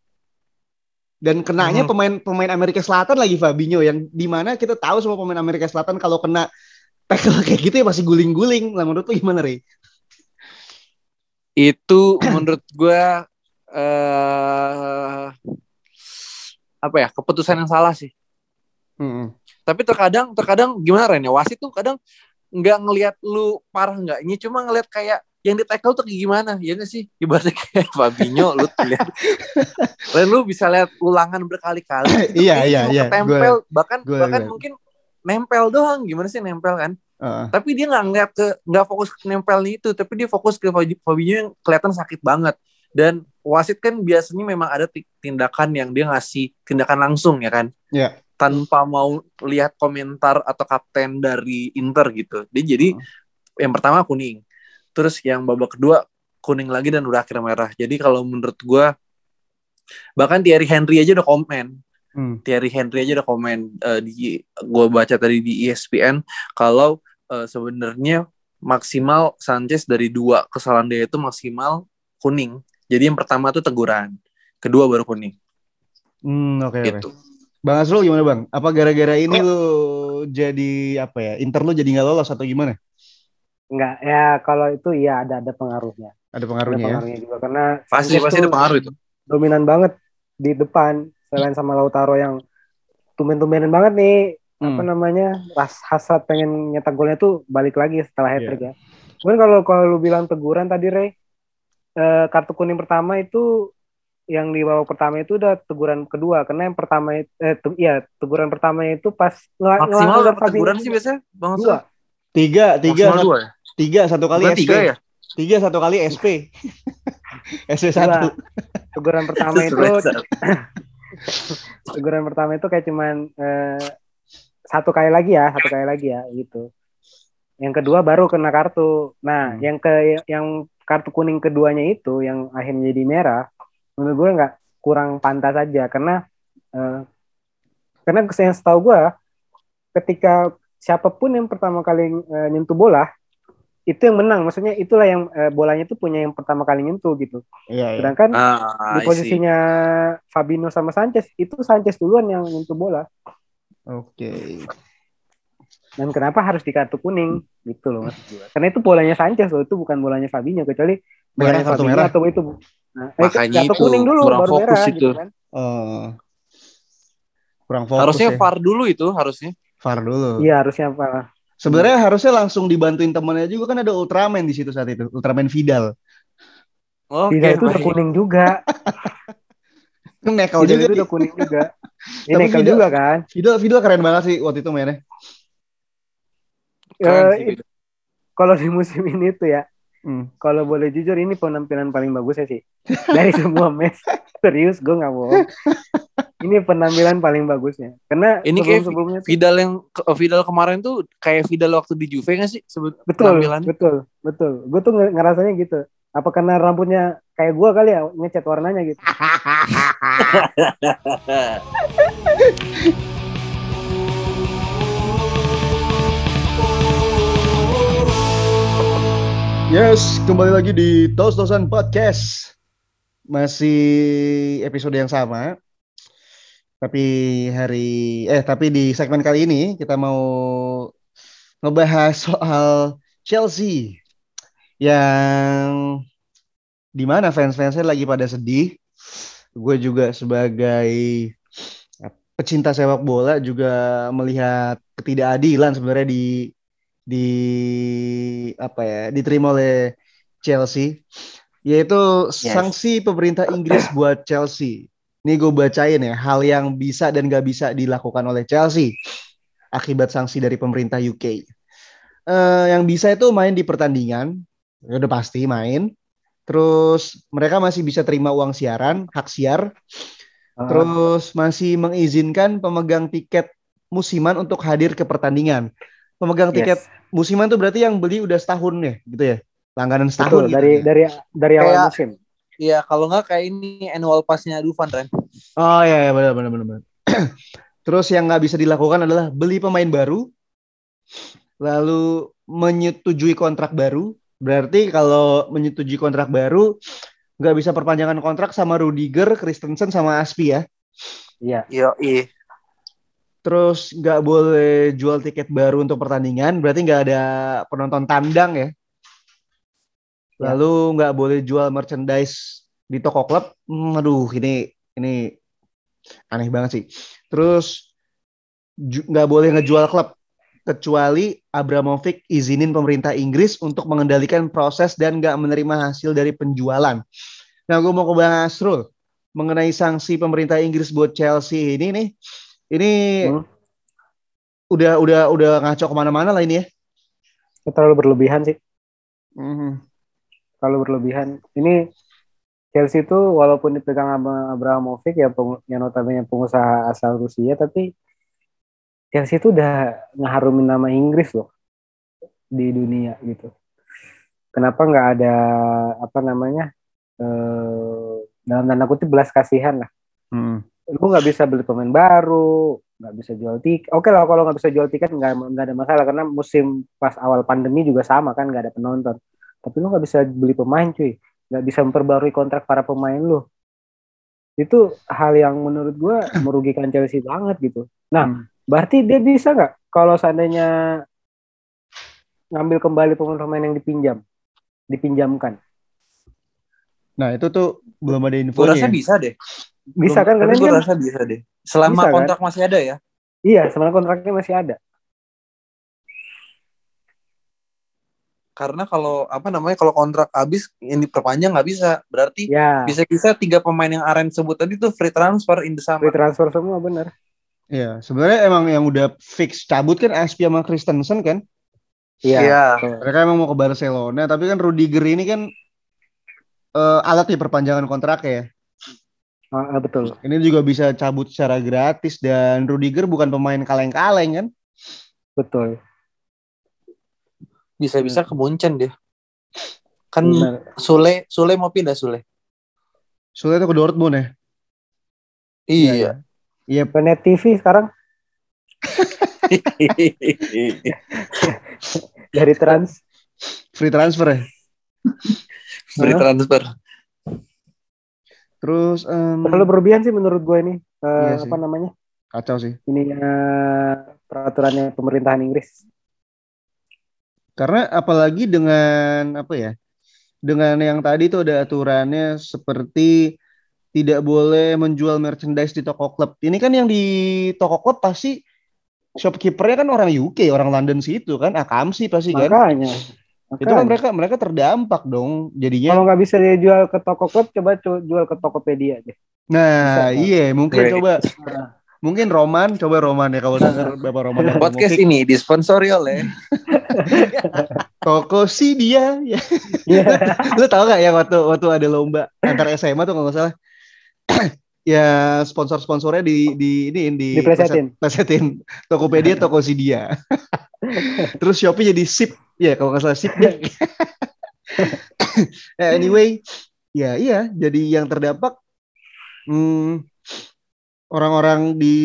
Dan kenanya Hmm. pemain pemain Amerika Selatan lagi Fabinho yang di mana kita tahu semua pemain Amerika Selatan kalau kena tackle kayak gitu ya pasti guling-guling. Lah menurut lu gimana, Ray? Itu menurut gue eh apa ya keputusan yang salah sih. Hmm. Tapi terkadang terkadang gimana Ren ya? Wasit tuh kadang nggak ngelihat lu parah nggak? Ini cuma ngelihat kayak yang di tackle tuh kayak gimana? Ya sih? Ibaratnya kayak Fabinho lu lihat Ren lu bisa lihat ulangan berkali-kali itu Iya, iya, iya. ketempel. Bahkan gua- bahkan gua- mungkin nempel doang. Gimana sih nempel kan? Heeh. tapi dia nggak ngeliat ke nggak fokus ke nempelnya itu. Tapi dia fokus ke Fabi- Fabinho yang kelihatan sakit banget. Dan wasit kan biasanya memang ada ti- tindakan yang dia ngasih tindakan langsung ya kan? Iya. Tanpa mau lihat komentar atau kapten dari Inter gitu dia jadi Hmm. yang pertama kuning terus yang babak kedua kuning lagi dan udah akhir merah jadi kalau menurut gua bahkan Thierry Henry aja udah komen Hmm. Thierry Henry aja udah komen eh, di gue baca tadi di ESPN kalau eh, sebenarnya maksimal Sanchez dari dua kesalahan dia itu maksimal kuning. Jadi yang pertama tuh teguran, kedua baru kuning. Hmm, oke oke. Gitu. Bang Asrul gimana bang? Apa gara-gara ini lu jadi apa ya? Inter lu jadi nggak lolos atau gimana? Enggak, ya kalau itu ya ada ada pengaruhnya. Ada Ada pengaruhnya ya? pengaruhnya juga karena Pasti pasti tuh ada pengaruh itu. dominan banget di depan selain sama Lautaro yang tumben-tumbenan banget nih apa Hmm. namanya ras hasrat pengen nyetak golnya tuh balik lagi setelah hat Iya. trick ya. Kemudian kalau kalau lu bilang teguran tadi Rey eh, kartu kuning pertama itu yang di babak pertama itu udah teguran kedua karena yang pertama itu eh, tu- iya teguran pertama itu pas ngel- Maksimal berapa teguran sih biasanya? Bang dua? Tiga, tiga, Maksimal dua ya? tiga satu kali Bukan SP. tiga ya? Tiga satu kali SP. SP satu. teguran pertama itu teguran pertama itu kayak cuman eh, satu kali lagi ya satu kali lagi ya gitu yang kedua baru kena kartu nah Hmm. yang ke yang kartu kuning keduanya itu yang akhirnya jadi merah menurut gue nggak kurang pantas aja karena eh, karena yang setahu gue ketika siapa pun yang pertama kali eh, nyentuh bola itu yang menang. Maksudnya itulah yang eh, bolanya itu punya yang pertama kali nyentuh gitu. Iya, iya. Sedangkan Ah, di posisinya Fabinho sama Sanchez itu Sanchez duluan yang nyentuh bola. Oke. Dan kenapa harus di kartu kuning gitu loh gua. Karena itu bolanya Sanchez loh, itu bukan bolanya Fabinho kecuali bolanya kartu Fabinho merah. atau itu. Nah, eh, Makanya itu, kuning dulu kurang baru fokus merah itu. gitu kan. Oh. Kurang fokus harusnya ya. VAR dulu itu harusnya. VAR dulu. Iya, harusnya apa? Sebenarnya harusnya langsung dibantuin temennya juga kan ada Ultraman di situ saat itu, Ultraman Vidal. Oke, Tidak itu udah kuning juga. Nekel Tidak juga itu udah kuning juga. Ini Tapi nekel Vidal- juga kan. Vidal, Vidal keren banget sih waktu itu mainnya. Eh, it- kalau di musim ini tuh ya, Hmm. kalau boleh jujur ini penampilan paling bagusnya sih dari semua match. Serius, gue nggak bohong. Ini penampilan paling bagusnya. Karena Ini kayak sebelumnya Vidal yang ke- Vidal kemarin tuh kayak Vidal waktu di Juve nggak sih? Sebut betul, penampilan. betul, betul. Gue tuh nge- ngerasanya gitu. Apa karena rambutnya kayak gue kali ya ngecat warnanya gitu. Yes, kembali lagi di Tos Tosan Podcast. Masih episode yang sama. Tapi hari eh tapi di segmen kali ini kita mau ngebahas soal Chelsea yang di mana fans-fansnya lagi pada sedih. Gue juga sebagai pecinta sepak bola juga melihat ketidakadilan sebenarnya di di apa ya diterima oleh Chelsea yaitu sanksi pemerintah Inggris buat Chelsea. Ini gue bacain ya hal yang bisa dan gak bisa dilakukan oleh Chelsea akibat sanksi dari pemerintah UK. Eh, yang bisa itu main di pertandingan, ya udah pasti main. Terus mereka masih bisa terima uang siaran, hak siar. Ah, Terus masih mengizinkan pemegang tiket musiman untuk hadir ke pertandingan. Pemegang yes. tiket musiman tuh berarti yang beli udah setahun ya, gitu ya? Langganan Betul, setahun gitu. dari dari dari awal Kayak- musim. Iya, kalau nggak kayak ini annual passnya Dufan Ren. Oh iya, iya benar benar benar. benar. Terus yang nggak bisa dilakukan adalah beli pemain baru, lalu menyetujui kontrak baru. Berarti kalau menyetujui kontrak baru nggak bisa perpanjangan kontrak sama Rudiger, Christensen sama Aspi ya. Iya. Iya, iya. Terus nggak boleh jual tiket baru untuk pertandingan, berarti nggak ada penonton tandang ya. Ya. Lalu nggak boleh jual merchandise di toko klub. Hmm, aduh, ini ini aneh banget sih. Terus nggak boleh ngejual klub kecuali Abramovich izinin pemerintah Inggris untuk mengendalikan proses dan nggak menerima hasil dari penjualan. Nah, gue mau ke Bang Asrul mengenai sanksi pemerintah Inggris buat Chelsea ini nih. Ini Hmm. udah udah udah ngaco ke mana-mana lah ini ya. Terlalu berlebihan sih. Mhm. Terlalu berlebihan. Ini Chelsea itu walaupun dipegang sama Abramovich ya peng, yang notabene pengusaha asal Rusia tapi Chelsea itu udah ngeharumin nama Inggris loh di dunia gitu. Kenapa nggak ada apa namanya eh, dalam tanda kutip belas kasihan lah. Mhm. Lu nggak bisa beli pemain baru, nggak bisa jual tiket. Oke lah kalau nggak bisa jual tiket nggak nggak ada masalah karena musim pas awal pandemi juga sama kan nggak ada penonton. Tapi lu nggak bisa beli pemain cuy, nggak bisa memperbarui kontrak para pemain lu. Itu hal yang menurut gua merugikan Chelsea banget gitu. Nah, Hmm. berarti dia bisa nggak kalau seandainya ngambil kembali pemain-pemain yang dipinjam, dipinjamkan? Nah, itu tuh belum ada Gue infonya. rasa ya. bisa deh. Bisa Belum- kan karena gue rasa bisa deh. Selama Bisa kan? kontrak masih ada ya. iya sebenarnya kontraknya masih ada. Karena kalau apa namanya kalau kontrak habis yang diperpanjang nggak bisa. Berarti Ya, bisa-bisa tiga pemain yang Aren sebut tadi tuh free transfer in the summer. free transfer semua bener. Iya, sebenarnya emang yang udah fix cabut kan Aspi sama Christensen kan. Iya. Mereka emang mau ke Barcelona, tapi kan Rudiger ini kan eh, alat di perpanjangan kontrak ya. Ah, ah, betul. Ini juga bisa cabut secara gratis dan Rudiger bukan pemain kaleng-kaleng kan. Betul. Bisa-bisa ke Munchen dia. Kan Benar. Sule Sule mau pindah Sule. Sulit itu ke Dortmund ya. Iya. Iya, Ke Net TV sekarang dari trans Free transfer ya. Free transfer. Terus em, terlalu berlebihan sih menurut gue ini Eh, Iya sih. apa namanya kacau sih. ini eh, peraturannya pemerintahan Inggris Karena apalagi dengan apa ya? Dengan yang tadi tuh ada aturannya seperti tidak boleh menjual merchandise di toko klub. Ini kan yang di toko klub pasti shopkeepernya kan orang UK, orang London situ kan, Akamsi pasti kan. makanya Itu kan mereka mereka terdampak dong. Jadinya kalau nggak bisa dia jual ke toko klub coba jual ke Tokopedia deh Nah, Bisa, iya, mungkin Great. coba mungkin Roman, coba Roman ya kalau denger Bapak Roman Podcast ini disponsori oleh Toko si dia. Ya. Iya. Lu tau gak ya waktu waktu ada lomba antar SMA tuh kalau nggak salah. ya sponsor-sponsornya di di ini di Diplesetin. plesetin. Tokopedia, Tokopedia. Terus Shopee jadi sip ya kalau nggak salah sip deh. Ya, anyway, ya iya jadi yang terdampak hmm, orang-orang di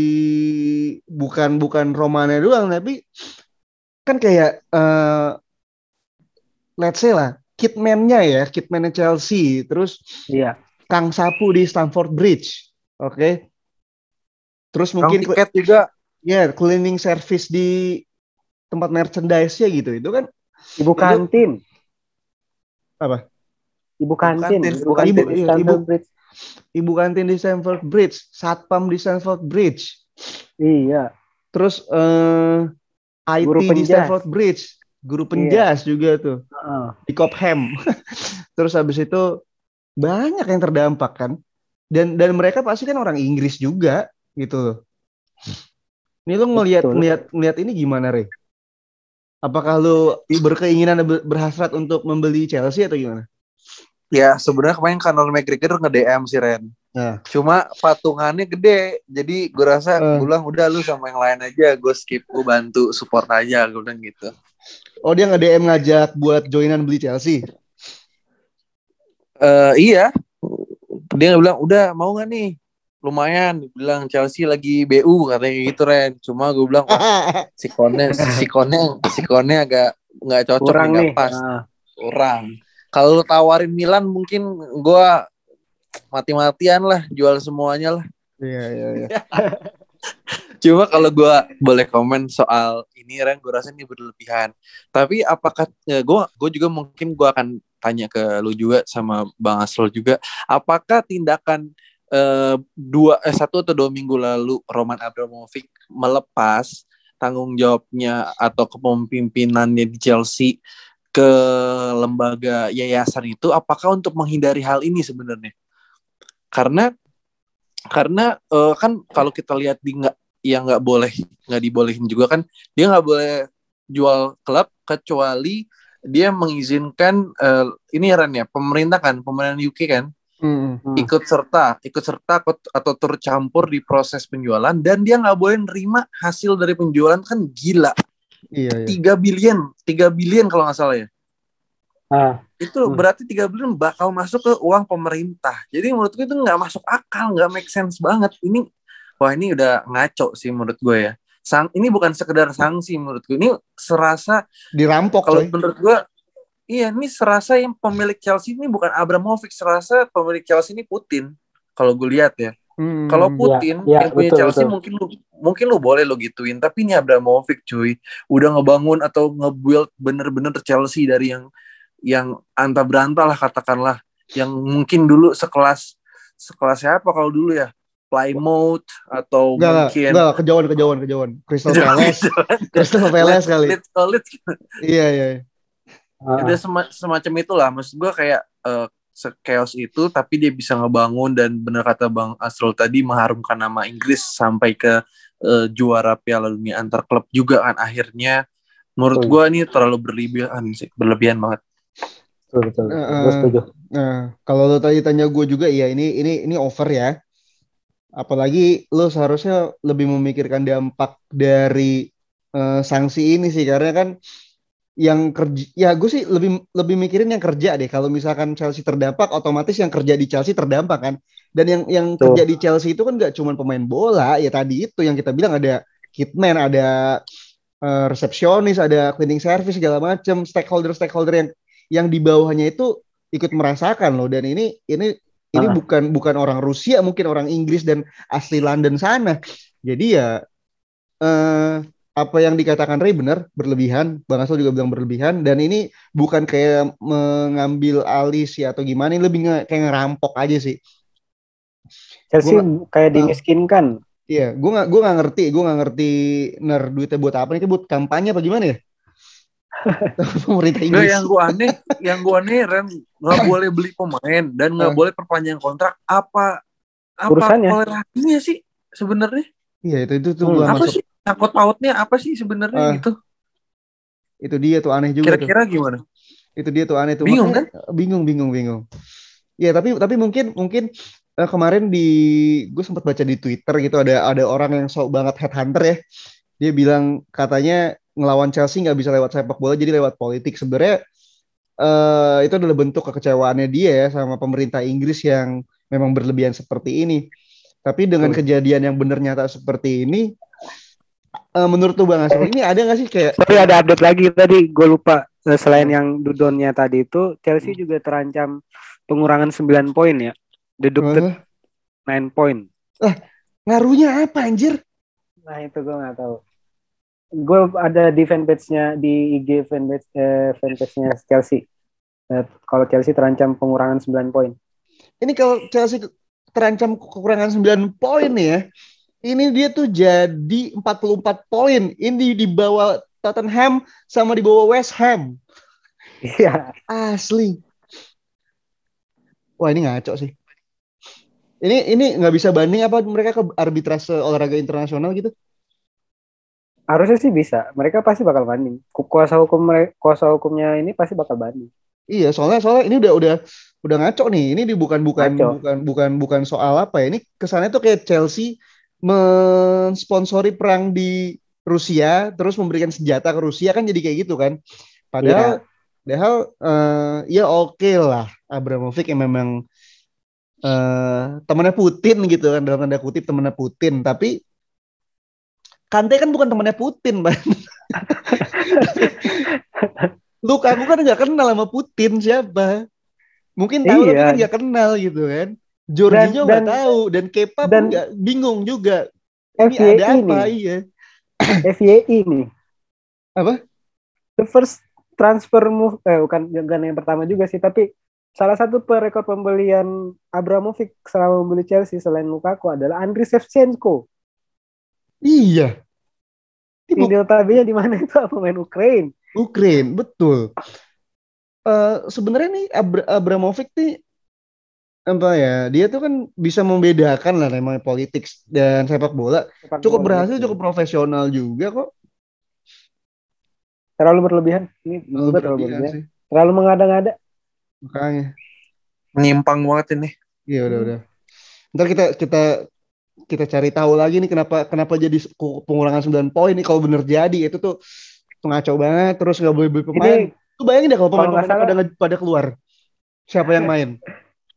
bukan bukan Romanya doang tapi kan kayak eh let's say lah kitman-nya ya, kitman-nya Chelsea, terus iya Kang Sapu di Stamford Bridge. Oke. Terus mungkin mungkin tiket juga. ya cleaning service di tempat merchandise-nya gitu. Itu kan ibu kantin Apa? ibu kantin kantin. ibu kantin Ibu- di iya, ibu. Bridge ibu kantin di Stamford Bridge, satpam di Stamford Bridge. iya Terus eh IT Guru di penjas. Stamford Bridge, guru penjas juga tuh Heeh. di Cobham. Terus habis itu banyak yang terdampak kan. Dan dan mereka pasti kan orang Inggris juga gitu loh. Ini lu ngelihat ngelihat ngelihat ini gimana, Re? Apakah lu berkeinginan ber- berhasrat untuk membeli Chelsea atau gimana? Ya sebenarnya kemarin Conor McGregor nge-DM si Ren. Nah. Cuma patungannya gede. Jadi gue rasa Eh. gue bilang udah lu sama yang lain aja. Gue skip, gue bantu support aja. Gue bilang gitu. Oh, dia nge-DM ngajak buat joinan beli Chelsea. Eh iya. Dia bilang udah mau gak nih? Lumayan. Bilang Chelsea lagi BU katanya gitu Ren. Cuma gue bilang wah si Kone, si Kone, si Kone agak nggak cocok kurang nggak pas. Ah, Kurang. Kalau lu tawarin Milan mungkin gua mati-matian lah jual semuanya lah. Iya, iya, iya. Cuma kalau gua boleh komen soal ini Ren, gue rasa ini berlebihan. Tapi apakah ya, gua gue juga mungkin gua akan tanya ke lu juga sama Bang Asrul juga, apakah tindakan eh, dua eh, satu atau dua minggu lalu Roman Abramovich melepas tanggung jawabnya atau kepemimpinannya di Chelsea ke lembaga yayasan itu apakah untuk menghindari hal ini sebenarnya? Karena karena eh, kan kalau kita lihat di nggak yang nggak boleh nggak dibolehin juga kan dia nggak boleh jual klub kecuali dia mengizinkan eh, ini ya pemerintah kan pemerintah UK kan Hmm. ikut serta ikut serta atau- tercampur di proses penjualan dan dia nggak boleh nerima hasil dari penjualan kan gila. Iya, iya. 3 billion 3 billion kalau nggak salah ya. Ah, itu Hmm. berarti 3 billion bakal masuk ke uang pemerintah. Jadi menurut gue itu nggak masuk akal nggak make sense banget. Ini wah ini udah ngaco sih menurut gue ya. Sang, ini bukan sekedar sanksi menurut gue. Ini serasa Dirampok kalau menurut gue iya ini serasa yang pemilik Chelsea ini bukan Abramovich serasa pemilik Chelsea ini Putin kalau gue lihat ya Hmm. kalau Putin ya, yang punya betul, Chelsea betul. mungkin lu mungkin lu boleh lo gituin tapi ini Abramovich cuy udah ngebangun atau nge-build bener-bener Chelsea dari yang yang anta beranta lah katakanlah yang mungkin dulu sekelas sekelas siapa kalau dulu ya Plymouth atau Enggak, enggak, mungkin enggak, kejauhan, kejauhan, kejauhan. Crystal Palace, Crystal Palace kali. Leeds, Leeds. Iya, iya. Ah, udah sema- semacam itulah maksud gua kayak eh, chaos itu tapi dia bisa ngebangun dan bener kata Bang Asrul tadi mengharumkan nama Inggris sampai ke eh, juara Piala Dunia antar klub juga kan akhirnya menurut gua ini terlalu berlebihan sih berlebihan banget betul betul. Gue setuju. Nah, kalau lo tadi tanya gue juga, iya ini ini ini over ya. Apalagi lo seharusnya lebih memikirkan dampak dari eh, sanksi ini sih, karena kan yang kerja, ya gue sih lebih lebih mikirin yang kerja deh. Kalau misalkan Chelsea terdampak, otomatis yang kerja di Chelsea terdampak kan. Dan yang yang Betul. kerja di Chelsea itu kan gak cuma pemain bola, ya tadi itu yang kita bilang ada hitman, ada eh, resepsionis, ada cleaning service segala macam, stakeholder-stakeholder yang yang di bawahnya itu ikut merasakan loh dan ini ini ini Ah. bukan bukan orang Rusia, mungkin orang Inggris dan asli London sana. Jadi ya eh apa yang dikatakan Ray benar berlebihan, Bang Asal juga bilang berlebihan dan ini bukan kayak mengambil alih sih atau gimana, ini lebih nge- kayak ngerampok aja sih. Chelsea Gua- kayak Ah. dimiskinkan. Iya, gue nggak gue nggak ngerti, gue nggak ngerti ner duitnya buat apa nih? Buat kampanye apa gimana ya? Pemerintah Inggris. yang gua aneh, yang gua aneh Ren nggak boleh beli pemain dan nggak boleh perpanjang kontrak. Apa apa Urusannya. korelasinya sih sebenarnya? Iya itu itu tuh Hmm, Apa masuk. sih takut pautnya apa sih sebenarnya Ah, gitu? Itu dia tuh aneh juga tuh. Kira-kira gimana? Itu dia tuh aneh tuh. Bingung, Makanya, Bingung, bingung, bingung. Ya tapi tapi mungkin mungkin eh, kemarin di gue sempat baca di Twitter gitu ada ada orang yang sok banget headhunter ya. Dia bilang katanya ngelawan Chelsea nggak bisa lewat sepak bola jadi lewat politik. Sebenarnya eh, itu adalah bentuk kekecewaannya dia ya sama pemerintah Inggris yang memang berlebihan seperti ini. Tapi dengan kejadian yang benar nyata seperti ini, eh, menurut tuh Bang Asrul ini ada nggak sih kayak Sorry ada update lagi tadi gue lupa Eh, selain yang Dudonnya tadi itu Chelsea juga terancam pengurangan 9 poin ya. Deducted eh, 9 poin. ngaruhnya apa anjir? Nah itu gue nggak tahu. Gue ada di fanpage-nya di IG fanpage eh, fanpage-nya Chelsea. Eh, kalau Chelsea terancam pengurangan 9 poin. Ini kalau Chelsea terancam kekurangan 9 poin nih ya. Ini dia tuh jadi 44 poin. Ini di bawah Tottenham sama di bawah West Ham. Iya. Asli. Wah, ini ngaco sih. Ini ini nggak bisa banding apa mereka ke arbitrase olahraga internasional gitu? Harusnya sih bisa. Mereka pasti bakal banding. Ku- Kuasa hukum mereka, kuasa hukumnya ini pasti bakal banding. Iya, soalnya soalnya ini udah udah udah ngaco nih. Ini di bukan bukan Ngaco. bukan bukan bukan soal apa ya. Ini kesannya tuh kayak Chelsea mensponsori perang di Rusia, terus memberikan senjata ke Rusia kan jadi kayak gitu kan. Padahal padahal eh, ya oke lah Abramovich yang memang eh temannya Putin gitu kan dalam tanda kutip temannya Putin, tapi Kante kan bukan temannya Putin, Bang. Lukaku kan nggak kenal sama Putin siapa. Mungkin tahu tapi Iya. kan nggak kenal gitu kan. Jorginho nggak tahu dan Kepa pun dan- nggak bingung juga. Ini FYI ada apa? nih. Iya. FYI nih. Apa? The first transfer move eh bukan bukan yang pertama juga sih tapi salah satu perekor pembelian Abramovich selama membeli Chelsea selain Lukaku adalah Andriy Shevchenko. Iya. Yang notabene di mana itu pemain Ukraine. Ukraine, betul. Eh sebenarnya nih Abra- Abramovich nih apa ya? Dia tuh kan bisa membedakan lah namanya politik dan sepak bola. Sepak Cukup bola berhasil, gitu. cukup profesional juga kok. Terlalu berlebihan. Ini terlalu Berlebihan berlebihan. sih. Terlalu mengada-ngada. Makanya. Menyimpang banget ini. Iya udah udah. Ntar kita kita kita cari tahu lagi nih kenapa kenapa jadi pengurangan 9 poin nih kalau bener jadi itu tuh ngaco banget terus nggak boleh beli pemain. Ini Tuh bayangin deh kalau Kalau pemain-pemain pada pada keluar. Siapa yang main?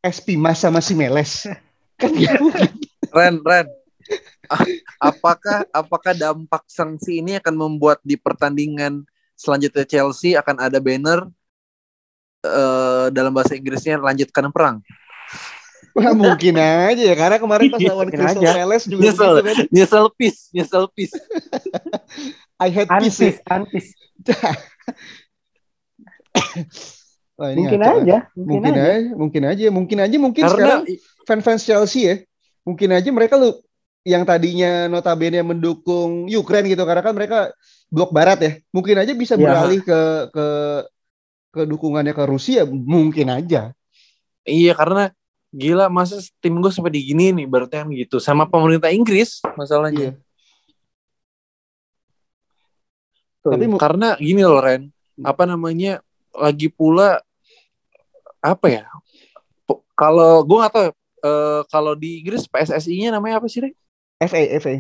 SP Mas sama si Meles. Kan mungkin. Ren, Ren. Apakah apakah dampak sanksi ini akan membuat di pertandingan selanjutnya Chelsea akan ada banner eh, dalam bahasa Inggrisnya lanjutkan perang? Wah, mungkin aja ya karena kemarin pas lawan Mungkin Crystal. Palace juga Nyesel. kan. Nyesel peace, nyesel peace. I had peace. ya. Wah, ini Mungkin aja, mungkin, Mungkin aja. aja, mungkin aja, mungkin aja, mungkin Karena sekarang fans-fans Chelsea ya, mungkin aja mereka lu yang tadinya notabene mendukung Ukraine gitu karena kan mereka blok barat ya, mungkin aja bisa Iya. beralih ke ke ke dukungannya ke Rusia, mungkin aja. iya karena gila masa tim gue sampai digini nih berarti kan gitu sama pemerintah Inggris masalahnya. Iya. Tapi mu- Karena gini loh Ren, apa namanya lagi pula apa ya? Kalau gue nggak tahu eh, kalau di Inggris PSSI-nya namanya apa sih Ren? FA FA.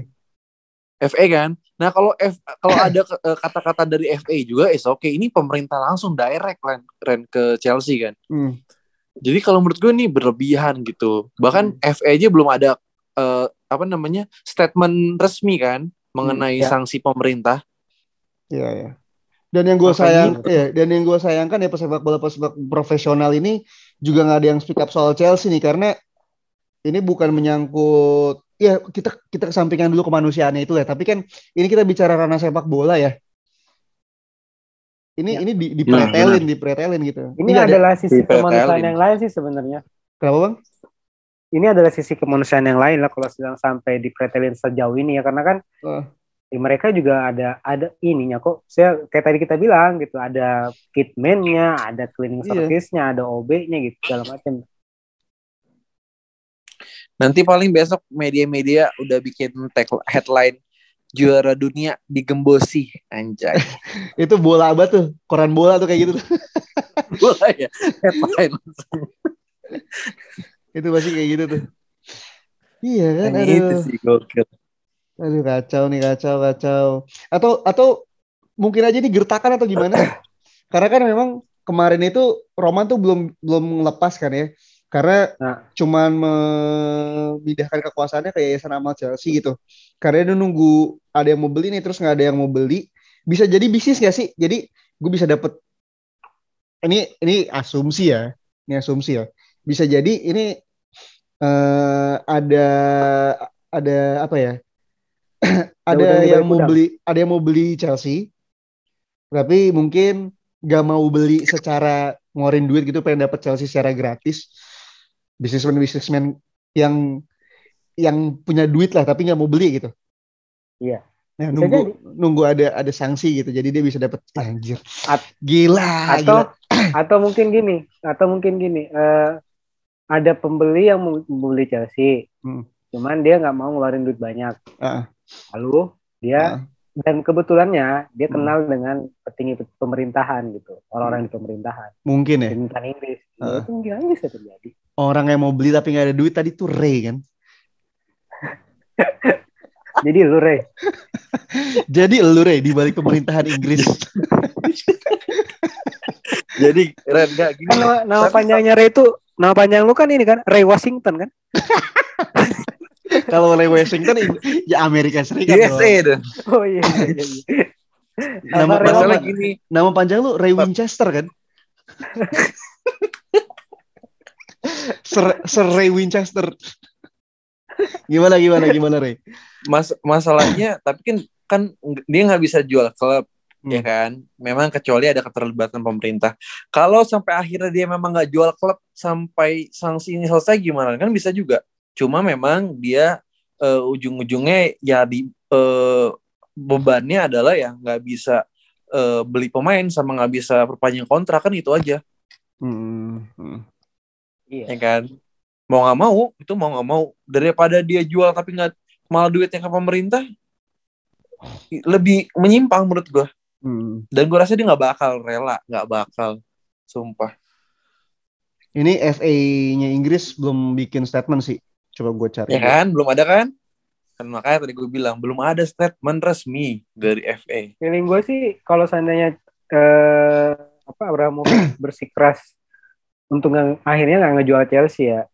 FA kan. Nah kalau F kalau ada eh, kata-kata dari FA juga is oke. Ini pemerintah langsung direct Ren, Ren ke Chelsea kan. Hmm. Jadi kalau menurut gue ini berlebihan gitu. Bahkan FA aja belum ada eh, apa namanya statement resmi kan. mengenai ya. sanksi pemerintah. Iya ya. Dan yang gue sayang, ya, dan yang gue sayangkan ya pesepak bola pesepak profesional ini juga nggak ada yang speak up soal Chelsea nih karena ini bukan menyangkut ya kita kita kesampingkan dulu kemanusiaannya itu ya tapi kan ini kita bicara ranah sepak bola ya. Ini Ya. ini di, dipretelin, dipretelin gitu. Ini ada- adalah sisi Dipretelin. kemanusiaan yang lain sih sebenarnya. kenapa bang? Ini adalah sisi kemanusiaan yang lain lah kalau sedang sampai dipretelin sejauh ini ya karena kan Oh. Ya mereka juga ada ada ininya kok. Saya kayak tadi kita bilang gitu, ada kitman-nya, ada cleaning Iya. service-nya, ada OB-nya gitu segala macam. Nanti paling besok media-media udah bikin tag headline juara dunia digembosi anjay. Itu bola apa tuh? Koran bola tuh kayak gitu tuh. Bola ya headline. itu pasti kayak gitu tuh. Iya kan, itu sih gokil. Aduh kacau nih kacau kacau. Atau atau mungkin aja ini gertakan atau gimana? Karena kan memang kemarin itu Roman tuh belum belum lepas kan ya. Karena Nah. cuman memindahkan kekuasaannya ke yayasan amal Chelsea gitu. Karena dia nunggu ada yang mau beli nih terus nggak ada yang mau beli. Bisa jadi bisnis gak sih? Jadi gue bisa dapet ini ini asumsi ya. Ini asumsi ya. Bisa jadi ini eh ada ada apa ya? ada di yang mau udang. beli ada yang mau beli Chelsea tapi mungkin gak mau beli secara ngeluarin duit gitu pengen dapat Chelsea secara gratis bisnismen bisnismen yang yang punya duit lah tapi nggak mau beli gitu Iya. nah, Bisa nunggu jadi. nunggu ada ada sanksi gitu jadi dia bisa dapat anjir At- gila atau gila. atau mungkin gini atau mungkin gini eh, ada pembeli yang mau membeli Chelsea Hmm. cuman dia nggak mau ngeluarin duit banyak Ah. Lalu dia dan kebetulannya dia Hmm. kenal dengan petinggi pemerintahan gitu. Orang-orang di pemerintahan. Mungkin ya? Pemerintahan Inggris. Itu mungkin aja bisa terjadi. Orang yang mau beli tapi nggak ada duit tadi tuh Ray kan? Jadi lu Rey jadi lu Ray di balik pemerintahan Inggris. Jadi Ren gak gini. kan nama, nama panjangnya Ray itu nama panjang lu kan ini kan Ray Washington kan kalau Ray Washington ya Amerika Serikat. USA dong. oh iya, iya, iya. Nama- Masalah gini, Nama panjang lu Ray Winchester kan? Sir, Sir Ray Winchester. Gimana gimana gimana Ray? mas masalahnya tapi kan kan dia nggak bisa jual klub ya Hmm. kan memang kecuali ada keterlibatan pemerintah kalau sampai akhirnya dia memang nggak jual klub sampai sanksi ini selesai gimana kan bisa juga cuma memang dia eh, ujung-ujungnya ya di eh, bebannya adalah ya nggak bisa eh, beli pemain sama nggak bisa perpanjang kontrak kan itu aja Hmm, hmm. iya ya kan mau nggak mau itu mau nggak mau daripada dia jual tapi nggak malah duitnya ke pemerintah lebih menyimpang menurut gua Hmm. dan gue rasa dia nggak bakal rela nggak bakal sumpah Ini FA-nya Inggris belum bikin statement sih. Coba gue cari. ya kan? Belum ada kan? Kan makanya tadi gue bilang belum ada statement resmi dari FA feeling gue sih kalau seandainya eh, apa Abramovich bersikeras untuk nggak- akhirnya nggak ngejual Chelsea ya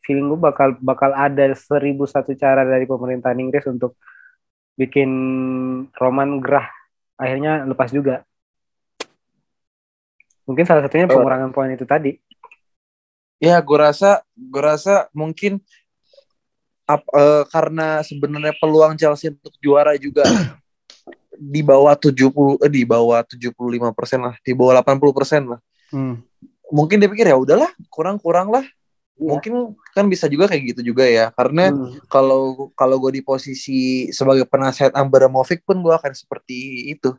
feeling gue bakal bakal ada seribu satu cara dari pemerintahan Inggris untuk bikin Roman gerah. Akhirnya lepas juga. Mungkin salah satunya Oh. pengurangan poin itu tadi. Ya gue rasa gue rasa mungkin ap- eh, karena sebenarnya peluang Chelsea untuk juara juga di bawah 70 eh, di bawah 75 persen lah di bawah 80 persen lah Hmm. mungkin dia pikir ya udahlah kurang-kurang lah Iya. mungkin kan bisa juga kayak gitu juga ya karena Hmm. kalau kalau gue di posisi sebagai penasehat Abramovich pun gue akan seperti itu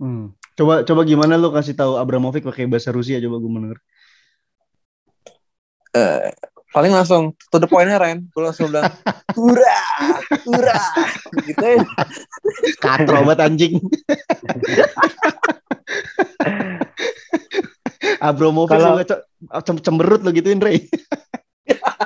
Hmm. Coba coba gimana lu kasih tahu Abramovich pakai bahasa Rusia coba gue mendengar. Eh, paling langsung to the point Ren gue langsung bilang hurah hurah gitu ya Katro banget anjing. Abramovich Kalau- cem- cemberut lo gituin Ray.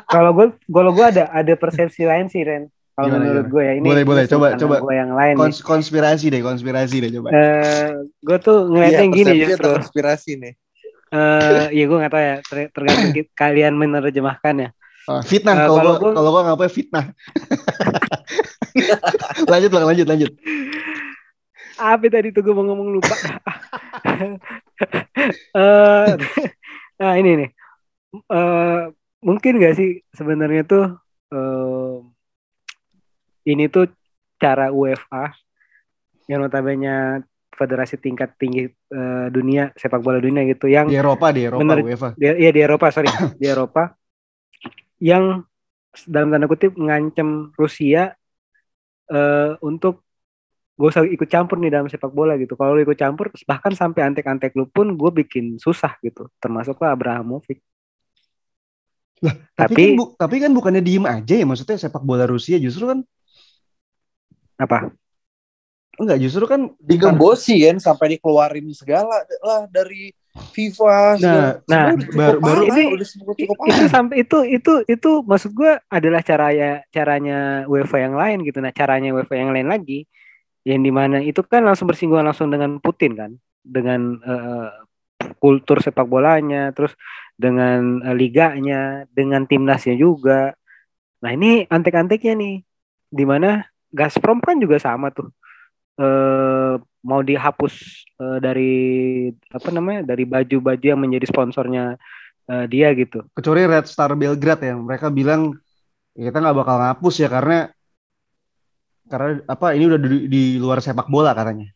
kalau gue kalau gue ada ada persepsi lain sih Ren kalau menurut gue ya ini Boleh, boleh. Coba, coba. gue yang lain. Kons- konspirasi deh, konspirasi deh coba. Eh, gue tuh ngeliatnya Iya, gini justru konspirasi nih eh ya gue nggak tahu ya ter- tergantung kalian menerjemahkan ya Ah, fitnah Nah, kalau gua- kalau gua ngapain fitnah. lanjut bang, lanjut lanjut. Apa tadi tuh gue mau ngomong lupa. Eh, nah ini nih. Eh, mungkin gak sih sebenarnya tuh eh, ini tuh cara UEFA yang notabene federasi tingkat tinggi eh, dunia sepak bola dunia gitu yang Di Eropa, di Eropa Bener. UEFA. di, ya di Eropa sorry di Eropa yang dalam tanda kutip ngancem Rusia eh, untuk gak usah ikut campur nih dalam sepak bola gitu. Kalau ikut campur bahkan sampai antek-antek lu pun gue bikin susah gitu. Termasuklah Abrahamovic. Tapi, Tapi kan, bu- tapi kan bukannya diem aja ya maksudnya sepak bola Rusia justru kan apa? Enggak justru kan Digembosi kan sampai dikeluarin segala lah dari FIFA. Nah, nah, baru- baru- parah, ini- udah cukup cukup itu sampai itu itu itu maksud gue adalah caranya caranya UEFA yang lain gitu. Nah caranya UEFA yang lain lagi yang di mana itu kan langsung bersinggungan langsung dengan Putin kan, dengan eh, kultur sepak bolanya, terus dengan eh, liganya, dengan timnasnya juga. Nah ini antek-anteknya nih, di mana Gazprom kan juga sama tuh. Eh, mau dihapus eh, dari apa namanya dari baju-baju yang menjadi sponsornya eh, dia gitu. kecuali Red Star Belgrade ya mereka bilang "Ya, kita nggak bakal ngapus ya karena karena apa ini udah di, di luar sepak bola katanya.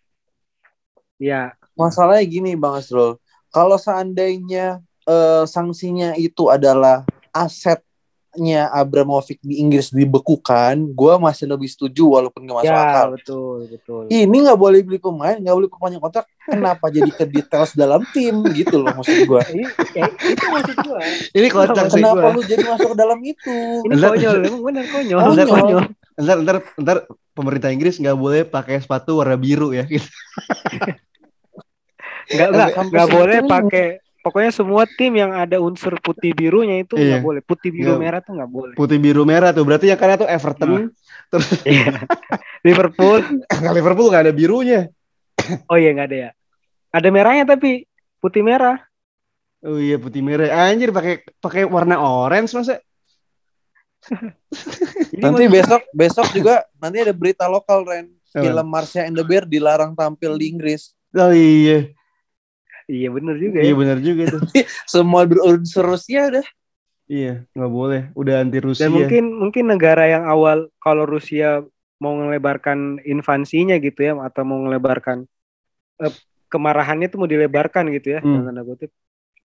Ya, Masalahnya gini Bang Asrul, kalau seandainya eh, sanksinya itu adalah asetnya Abramovich di Inggris dibekukan, gue masih lebih setuju walaupun gak masuk ya akal. betul betul. Ini nggak boleh beli pemain, nggak boleh perpanjang kontrak. Kenapa jadi ke details dalam tim gitu loh maksud gue. Ini, ya, itu maksud gua. Ini kocak sih. Kenapa gua. lu jadi masuk ke dalam itu? Ini Enggak. konyol, emang bener konyol. Konyol. konyol. Ntar ntar ntar pemerintah Inggris nggak boleh pakai sepatu warna biru ya. Gitu. Nggak nggak nggak boleh pakai. Pokoknya semua tim yang ada unsur putih birunya itu nggak Iya. boleh. Putih biru Nggak. merah tuh nggak boleh. Putih biru merah tuh berarti yang karena tuh Everton. Terus Iya. Liverpool. nggak Liverpool nggak ada birunya. Oh iya nggak ada ya. Ada merahnya tapi putih merah. Oh iya putih merah. Anjir pakai pakai warna orange masa? Nanti besok besok juga nanti ada berita lokal Ren. Film Marsha and the Bear dilarang tampil di Inggris. Oh iya. Iya bener juga Iya ya. benar juga tuh. Semua berunsur Rusia udah. Iya, nggak boleh. Udah anti Rusia. Dan mungkin mungkin negara yang awal kalau Rusia mau melebarkan invasinya gitu ya atau mau melebarkan eh, kemarahannya itu mau dilebarkan gitu ya Hmm. tanda kutip.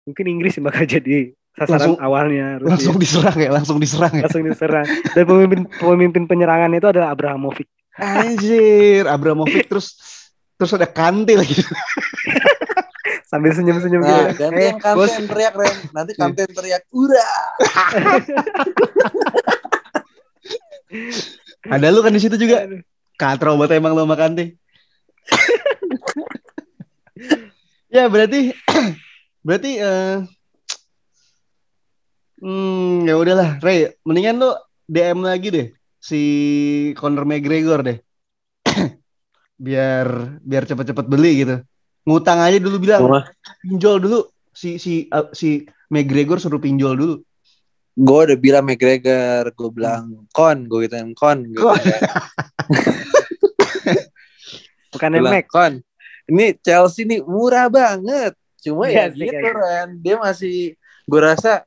Mungkin Inggris yang bakal jadi sasaran Langsung- awalnya Rusia. langsung diserang ya, langsung diserang ya. langsung diserang. Dan pemimpin pemimpin penyerangan itu adalah Abrahamovic. Anjir, Abramovich terus terus ada Kante lagi. Sambil senyum-senyum Nah, gitu. ganti Eh, yang yang teriak Ren. Nanti Kante yang teriak, "Ura!" Ada lu kan di situ juga. Katro banget emang lu sama Kante. ya berarti berarti eh hmm, ya udahlah, Ray, mendingan lu DM lagi deh si Conor McGregor deh. biar biar cepet-cepet beli gitu. Ngutang aja dulu bilang, Cuma pinjol dulu si si uh, si McGregor suruh pinjol dulu. gue udah bilang McGregor, gue bilang kon, gue gitu kon, gue Kon. bukan Mac. kon. Ini Chelsea nih murah banget. Cuma Iya ya sih, gitu Ren, dia masih gue rasa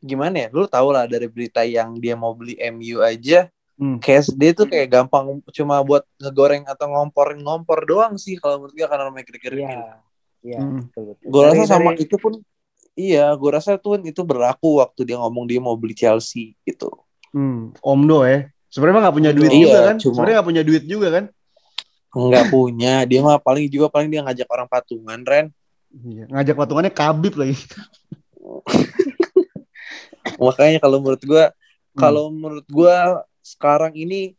gimana ya, lu tau lah dari berita yang dia mau beli MU aja, Hmm. kayak dia tuh kayak gampang cuma buat ngegoreng atau ngompor-ngompor doang sih kalau menurut gue karena McGregor ini. Iya. Iya, Hmm. betul betul. Gue Dari- rasa sama dari- itu pun iya, gue rasa tuh itu berlaku waktu dia ngomong dia mau beli Chelsea gitu. Hmm, Omdo ya. Sebenarnya nggak punya duit Iya, juga kan? cuma- Sebenarnya nggak punya duit juga kan? Nggak punya, dia mah paling juga paling dia ngajak orang patungan, Ren. Iya. Ngajak patungannya kabib lagi. Makanya kalau menurut gue, Hmm. kalau menurut gue sekarang ini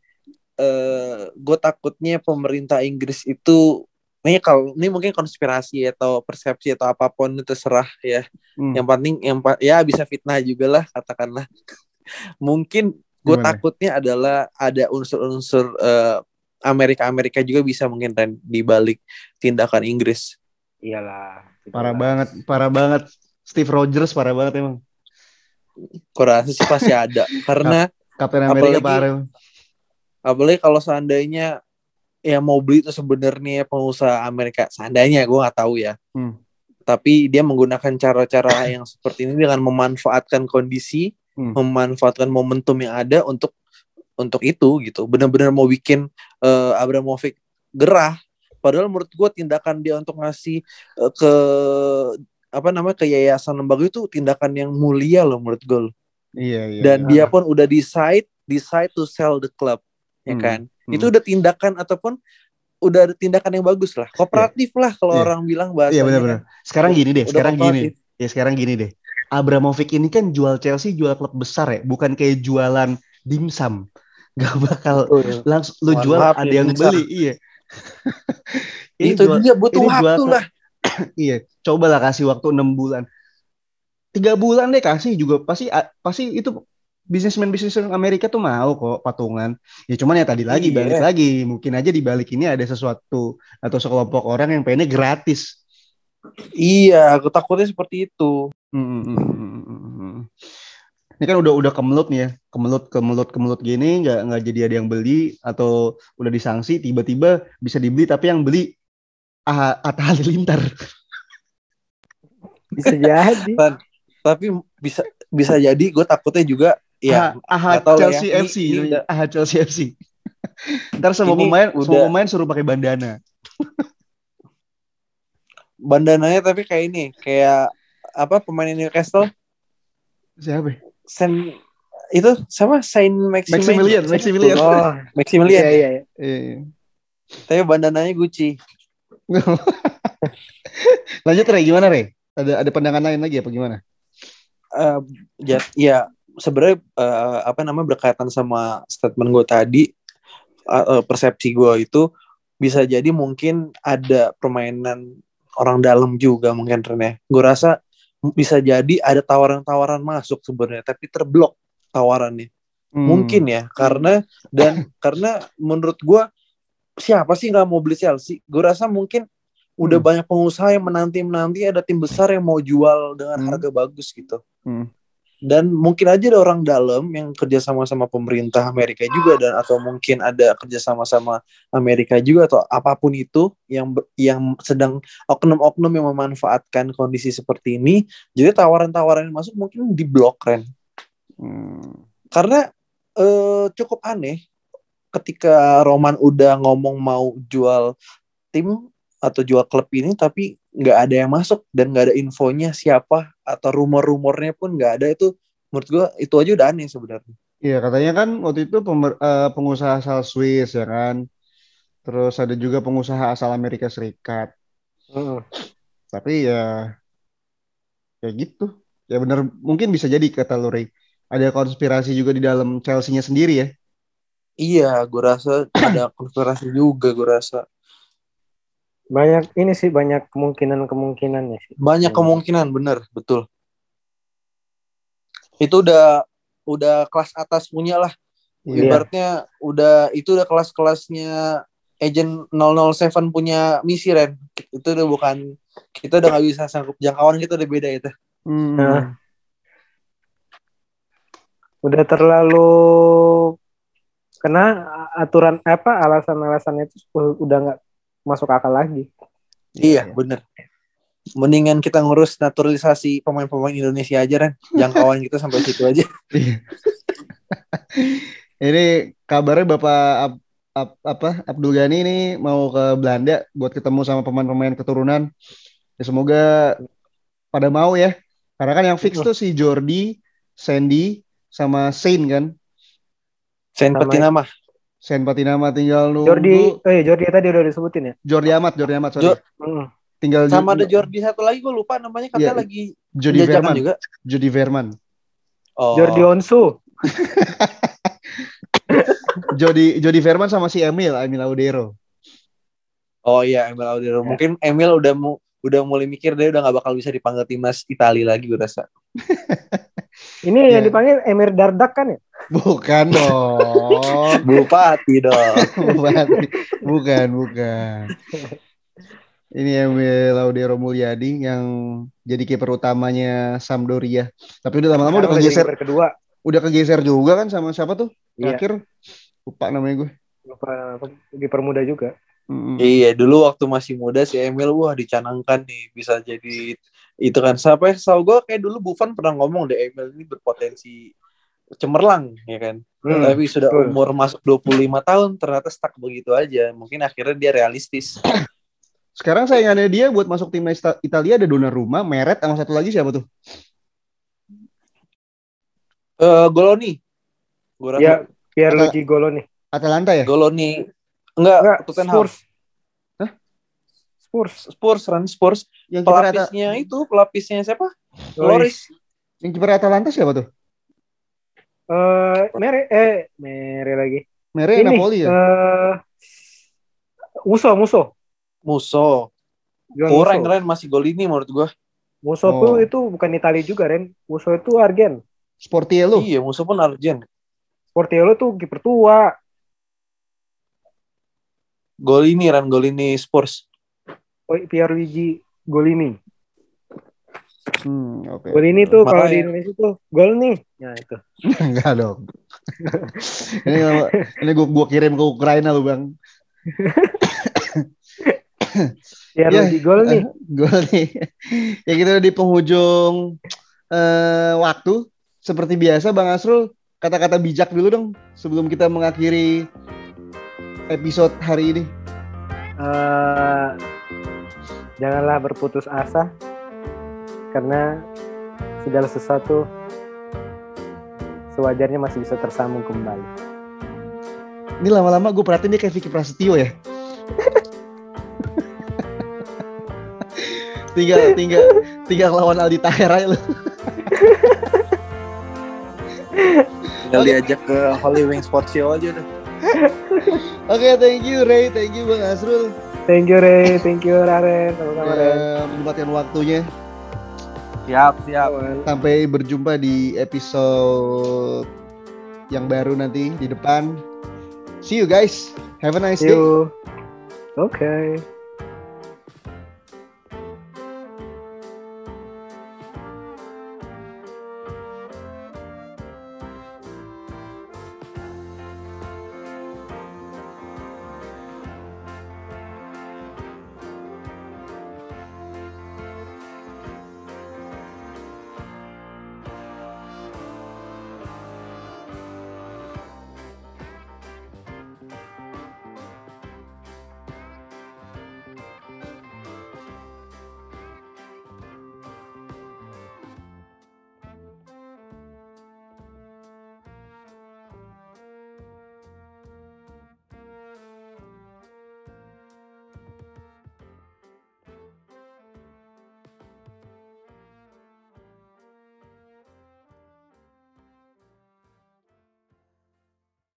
eh gue takutnya pemerintah Inggris itu ini kalau ini mungkin konspirasi atau persepsi atau apa pun itu terserah ya. Hmm. Yang penting yang ya bisa fitnah juga lah katakanlah. mungkin gue takutnya adalah ada unsur-unsur eh, Amerika-Amerika juga bisa mungkin Ren di balik tindakan Inggris. Iyalah. Parah banget, parah banget. Steve Rogers parah banget emang. kurasa sih pasti ada karena Kapten Amerika Apalagi- Pak Arel. apalagi kalau seandainya yang mau beli itu sebenarnya pengusaha Amerika seandainya gue nggak tahu ya Hmm. tapi dia menggunakan cara-cara yang seperti ini dengan memanfaatkan kondisi Hmm. memanfaatkan momentum yang ada untuk untuk itu gitu benar-benar mau bikin eh, Abramovich gerah padahal menurut gue tindakan dia untuk ngasih eh, ke apa namanya ke yayasan lembaga itu tindakan yang mulia loh menurut gue loh. Iya, iya. dan iya. dia pun udah decide decide to sell the club ya Hmm. kan Hmm. itu udah tindakan ataupun udah ada tindakan yang bagus lah kooperatif lah kalau Iya. orang bilang Iya bahasanya benar-benar. Sekarang gini deh, Udah sekarang gini. Ya sekarang gini deh. Abramovich ini kan jual Chelsea jual klub besar ya, bukan kayak jualan dimsum. Gak bakal Betul. langsung lu Mohon jual maaf ada ya, yang dimsum. beli, iya. Ini itu jual- dia butuh jual waktu ke- lah iya, cobalah kasih waktu enam bulan. Tiga bulan deh kasih juga pasti pasti itu bisnismen bisnismen Amerika tuh mau kok patungan. Ya cuman ya tadi lagi Iya. balik lagi, mungkin aja di balik ini ada sesuatu atau sekelompok orang yang pengennya gratis. iya aku takutnya seperti itu Hmm, hmm, hmm. Ini kan udah udah kemelut nih ya, kemelut kemelut kemelut gini nggak nggak jadi ada yang beli atau udah disangsi tiba-tiba bisa dibeli tapi yang beli ah, Atta Halilintar. Bisa jadi. tapi bisa bisa jadi gue takutnya juga ya Ah, ah, tahu lah ya. Chelsea Ini- FC, ini namanya. udah- ah Chelsea FC. Ntar semua pemain semua udah- pemain suruh pakai bandana. bandananya tapi kayak ini kayak apa pemain Newcastle Siapa? ya? Sen itu sama Saint Maximilian Maximilian, Maximilian. Oh, Maximilian iya iya. iya. Iya. tapi bandananya Gucci Lanjut Re, gimana Re? Ada ada pandangan lain lagi apa gimana? Ya, ya sebenarnya eh, apa namanya berkaitan sama statement gue tadi eh, persepsi gue itu bisa jadi mungkin ada permainan orang dalam juga mungkin Ren gue rasa bisa jadi ada tawaran-tawaran masuk sebenarnya tapi terblok tawarannya. Hmm. mungkin ya karena dan karena menurut gue siapa sih nggak mau beli Chelsea? Gue rasa mungkin udah Hmm. banyak pengusaha yang menanti menanti ada tim besar yang mau jual dengan Hmm. harga bagus gitu Hmm. dan mungkin aja ada orang dalam yang kerja sama sama pemerintah Amerika juga dan atau mungkin ada kerja sama sama Amerika juga atau apa pun itu yang yang sedang oknum-oknum yang memanfaatkan kondisi seperti ini jadi tawaran-tawaran yang masuk mungkin diblok Ren Hmm. karena eh, cukup aneh ketika Roman udah ngomong mau jual tim atau jual klub ini tapi nggak ada yang masuk dan nggak ada infonya siapa atau rumor-rumornya pun nggak ada itu menurut gua itu aja udah aneh sebenarnya Iya katanya kan waktu itu pemer- eh, pengusaha asal Swiss ya kan. Terus ada juga pengusaha asal Amerika Serikat. Heeh. Tapi ya kayak gitu. Ya bener mungkin bisa jadi kata lu Ray. Ada konspirasi juga di dalam Chelsea-nya sendiri ya. iya gua rasa ada konspirasi juga gua rasa Banyak ini sih banyak kemungkinan-kemungkinannya sih. banyak Hmm. kemungkinan bener betul itu udah udah kelas atas punya lah Iya. ibaratnya udah itu udah kelas-kelasnya agent 007 punya misi Ren itu udah bukan kita udah nggak bisa sanggup jangkauan kita udah beda itu Hmm. Nah. Udah terlalu kena aturan apa alasan-alasannya itu udah nggak masuk akal lagi. iya bener mendingan kita ngurus naturalisasi pemain-pemain Indonesia aja Ren jangkauan kita sampai situ aja Iya. Ini kabarnya Bapak Ab- Ab- apa Abdul Ghani ini mau ke Belanda buat ketemu sama pemain-pemain keturunan. Ya, semoga pada mau ya. Karena kan yang fix tuh si Jordi, Sandy, sama Sain kan. Saint Sama- Sain Patinama tinggal nunggu. Jordi, oh iya Jordi tadi udah disebutin ya. Jordi Amat, Jordi Amat, sorry. Jo- Hmm. tinggal sama ada Jo- Jordi satu lagi gue lupa namanya katanya Iya. lagi jajakan Verman. juga Jody Verman. oh. Jordi Onsu. Jody Jody Verman sama si Emil, Emil Audero. Oh iya Emil Audero. Mungkin Emil udah mu udah mulai mikir dia udah nggak bakal bisa dipanggil timnas Italia lagi gue rasa. Ini Iya. yang dipanggil Emir Dardak kan ya? Bukan dong. Bupati dong. bukan, bukan, bukan. Ini Emil Laudero Mulyadi yang jadi kiper utamanya Sampdoria. Tapi udah lama-lama udah kegeser, kedua. udah kegeser juga kan sama siapa tuh? Iya. Terakhir lupa namanya gue. Lupa apa, kiper muda juga. Mm-mm. Iya, dulu waktu masih muda si Emil wah dicanangkan nih bisa jadi itu kan sampai setahu gue kayak dulu Buffon pernah ngomong deh Emil ini berpotensi cemerlang ya kan. Hmm, Tapi sudah betul. umur masuk 25 tahun ternyata stuck begitu aja. Mungkin akhirnya dia realistis. Sekarang saingannya dia buat masuk timnas Ita- Italia ada Donnarumma, Meret, sama satu lagi siapa tuh? Eh Goloni. Gue rasa Ya, Pierluigi Goloni. Atalanta ya? Goloni enggak, Enggak, Tottenham. Spurs. Spurs. Spurs, Ran Spurs. Yang Ata- Pelapisnya itu, pelapisnya siapa? Loris. Loris. yang kiper Atalanta siapa tuh? Eh, Mere, eh, Mere lagi. Mere Napoli ya? eh, Muso, Muso. Muso. Kurang. Ren masih Golini menurut gua. Muso Oh. tuh itu bukan Italia juga, Ren. Muso itu Argen. Sportiello. Iya, Muso pun Arjen. Portiello tuh kiper tua. Golini Ran Golini Spurs. Oh, Pierluigi Golini. Hmm, oke. Golini tuh kalau di Indonesia tuh gol nih. Nah, itu. Enggak dong. ini kalau- ini gua, gua kirim ke Ukraina lu, Bang. Pierluigi gol nih. Gue nih. ya kita udah di penghujung eh, waktu. Seperti biasa Bang Asrul, kata-kata bijak dulu dong sebelum kita mengakhiri episode hari ini. Eh, janganlah berputus asa karena segala sesuatu sewajarnya masih bisa tersambung kembali. Ini lama-lama gue perhatiin dia kayak Vicky Prasetyo ya. tinggal tinggal tinggal lawan Aldi Taher aja lu. Tinggal diajak ke Holy Wing Sports Show aja udah. Oke, thank you Ray, thank you Bang Asrul. Thank you Ray, thank you Raren, sama-sama. Eh, menyempatkan waktunya. Siap, siap. Sampai berjumpa di episode yang baru nanti di depan. See you guys. Have a nice See day. you. Oke.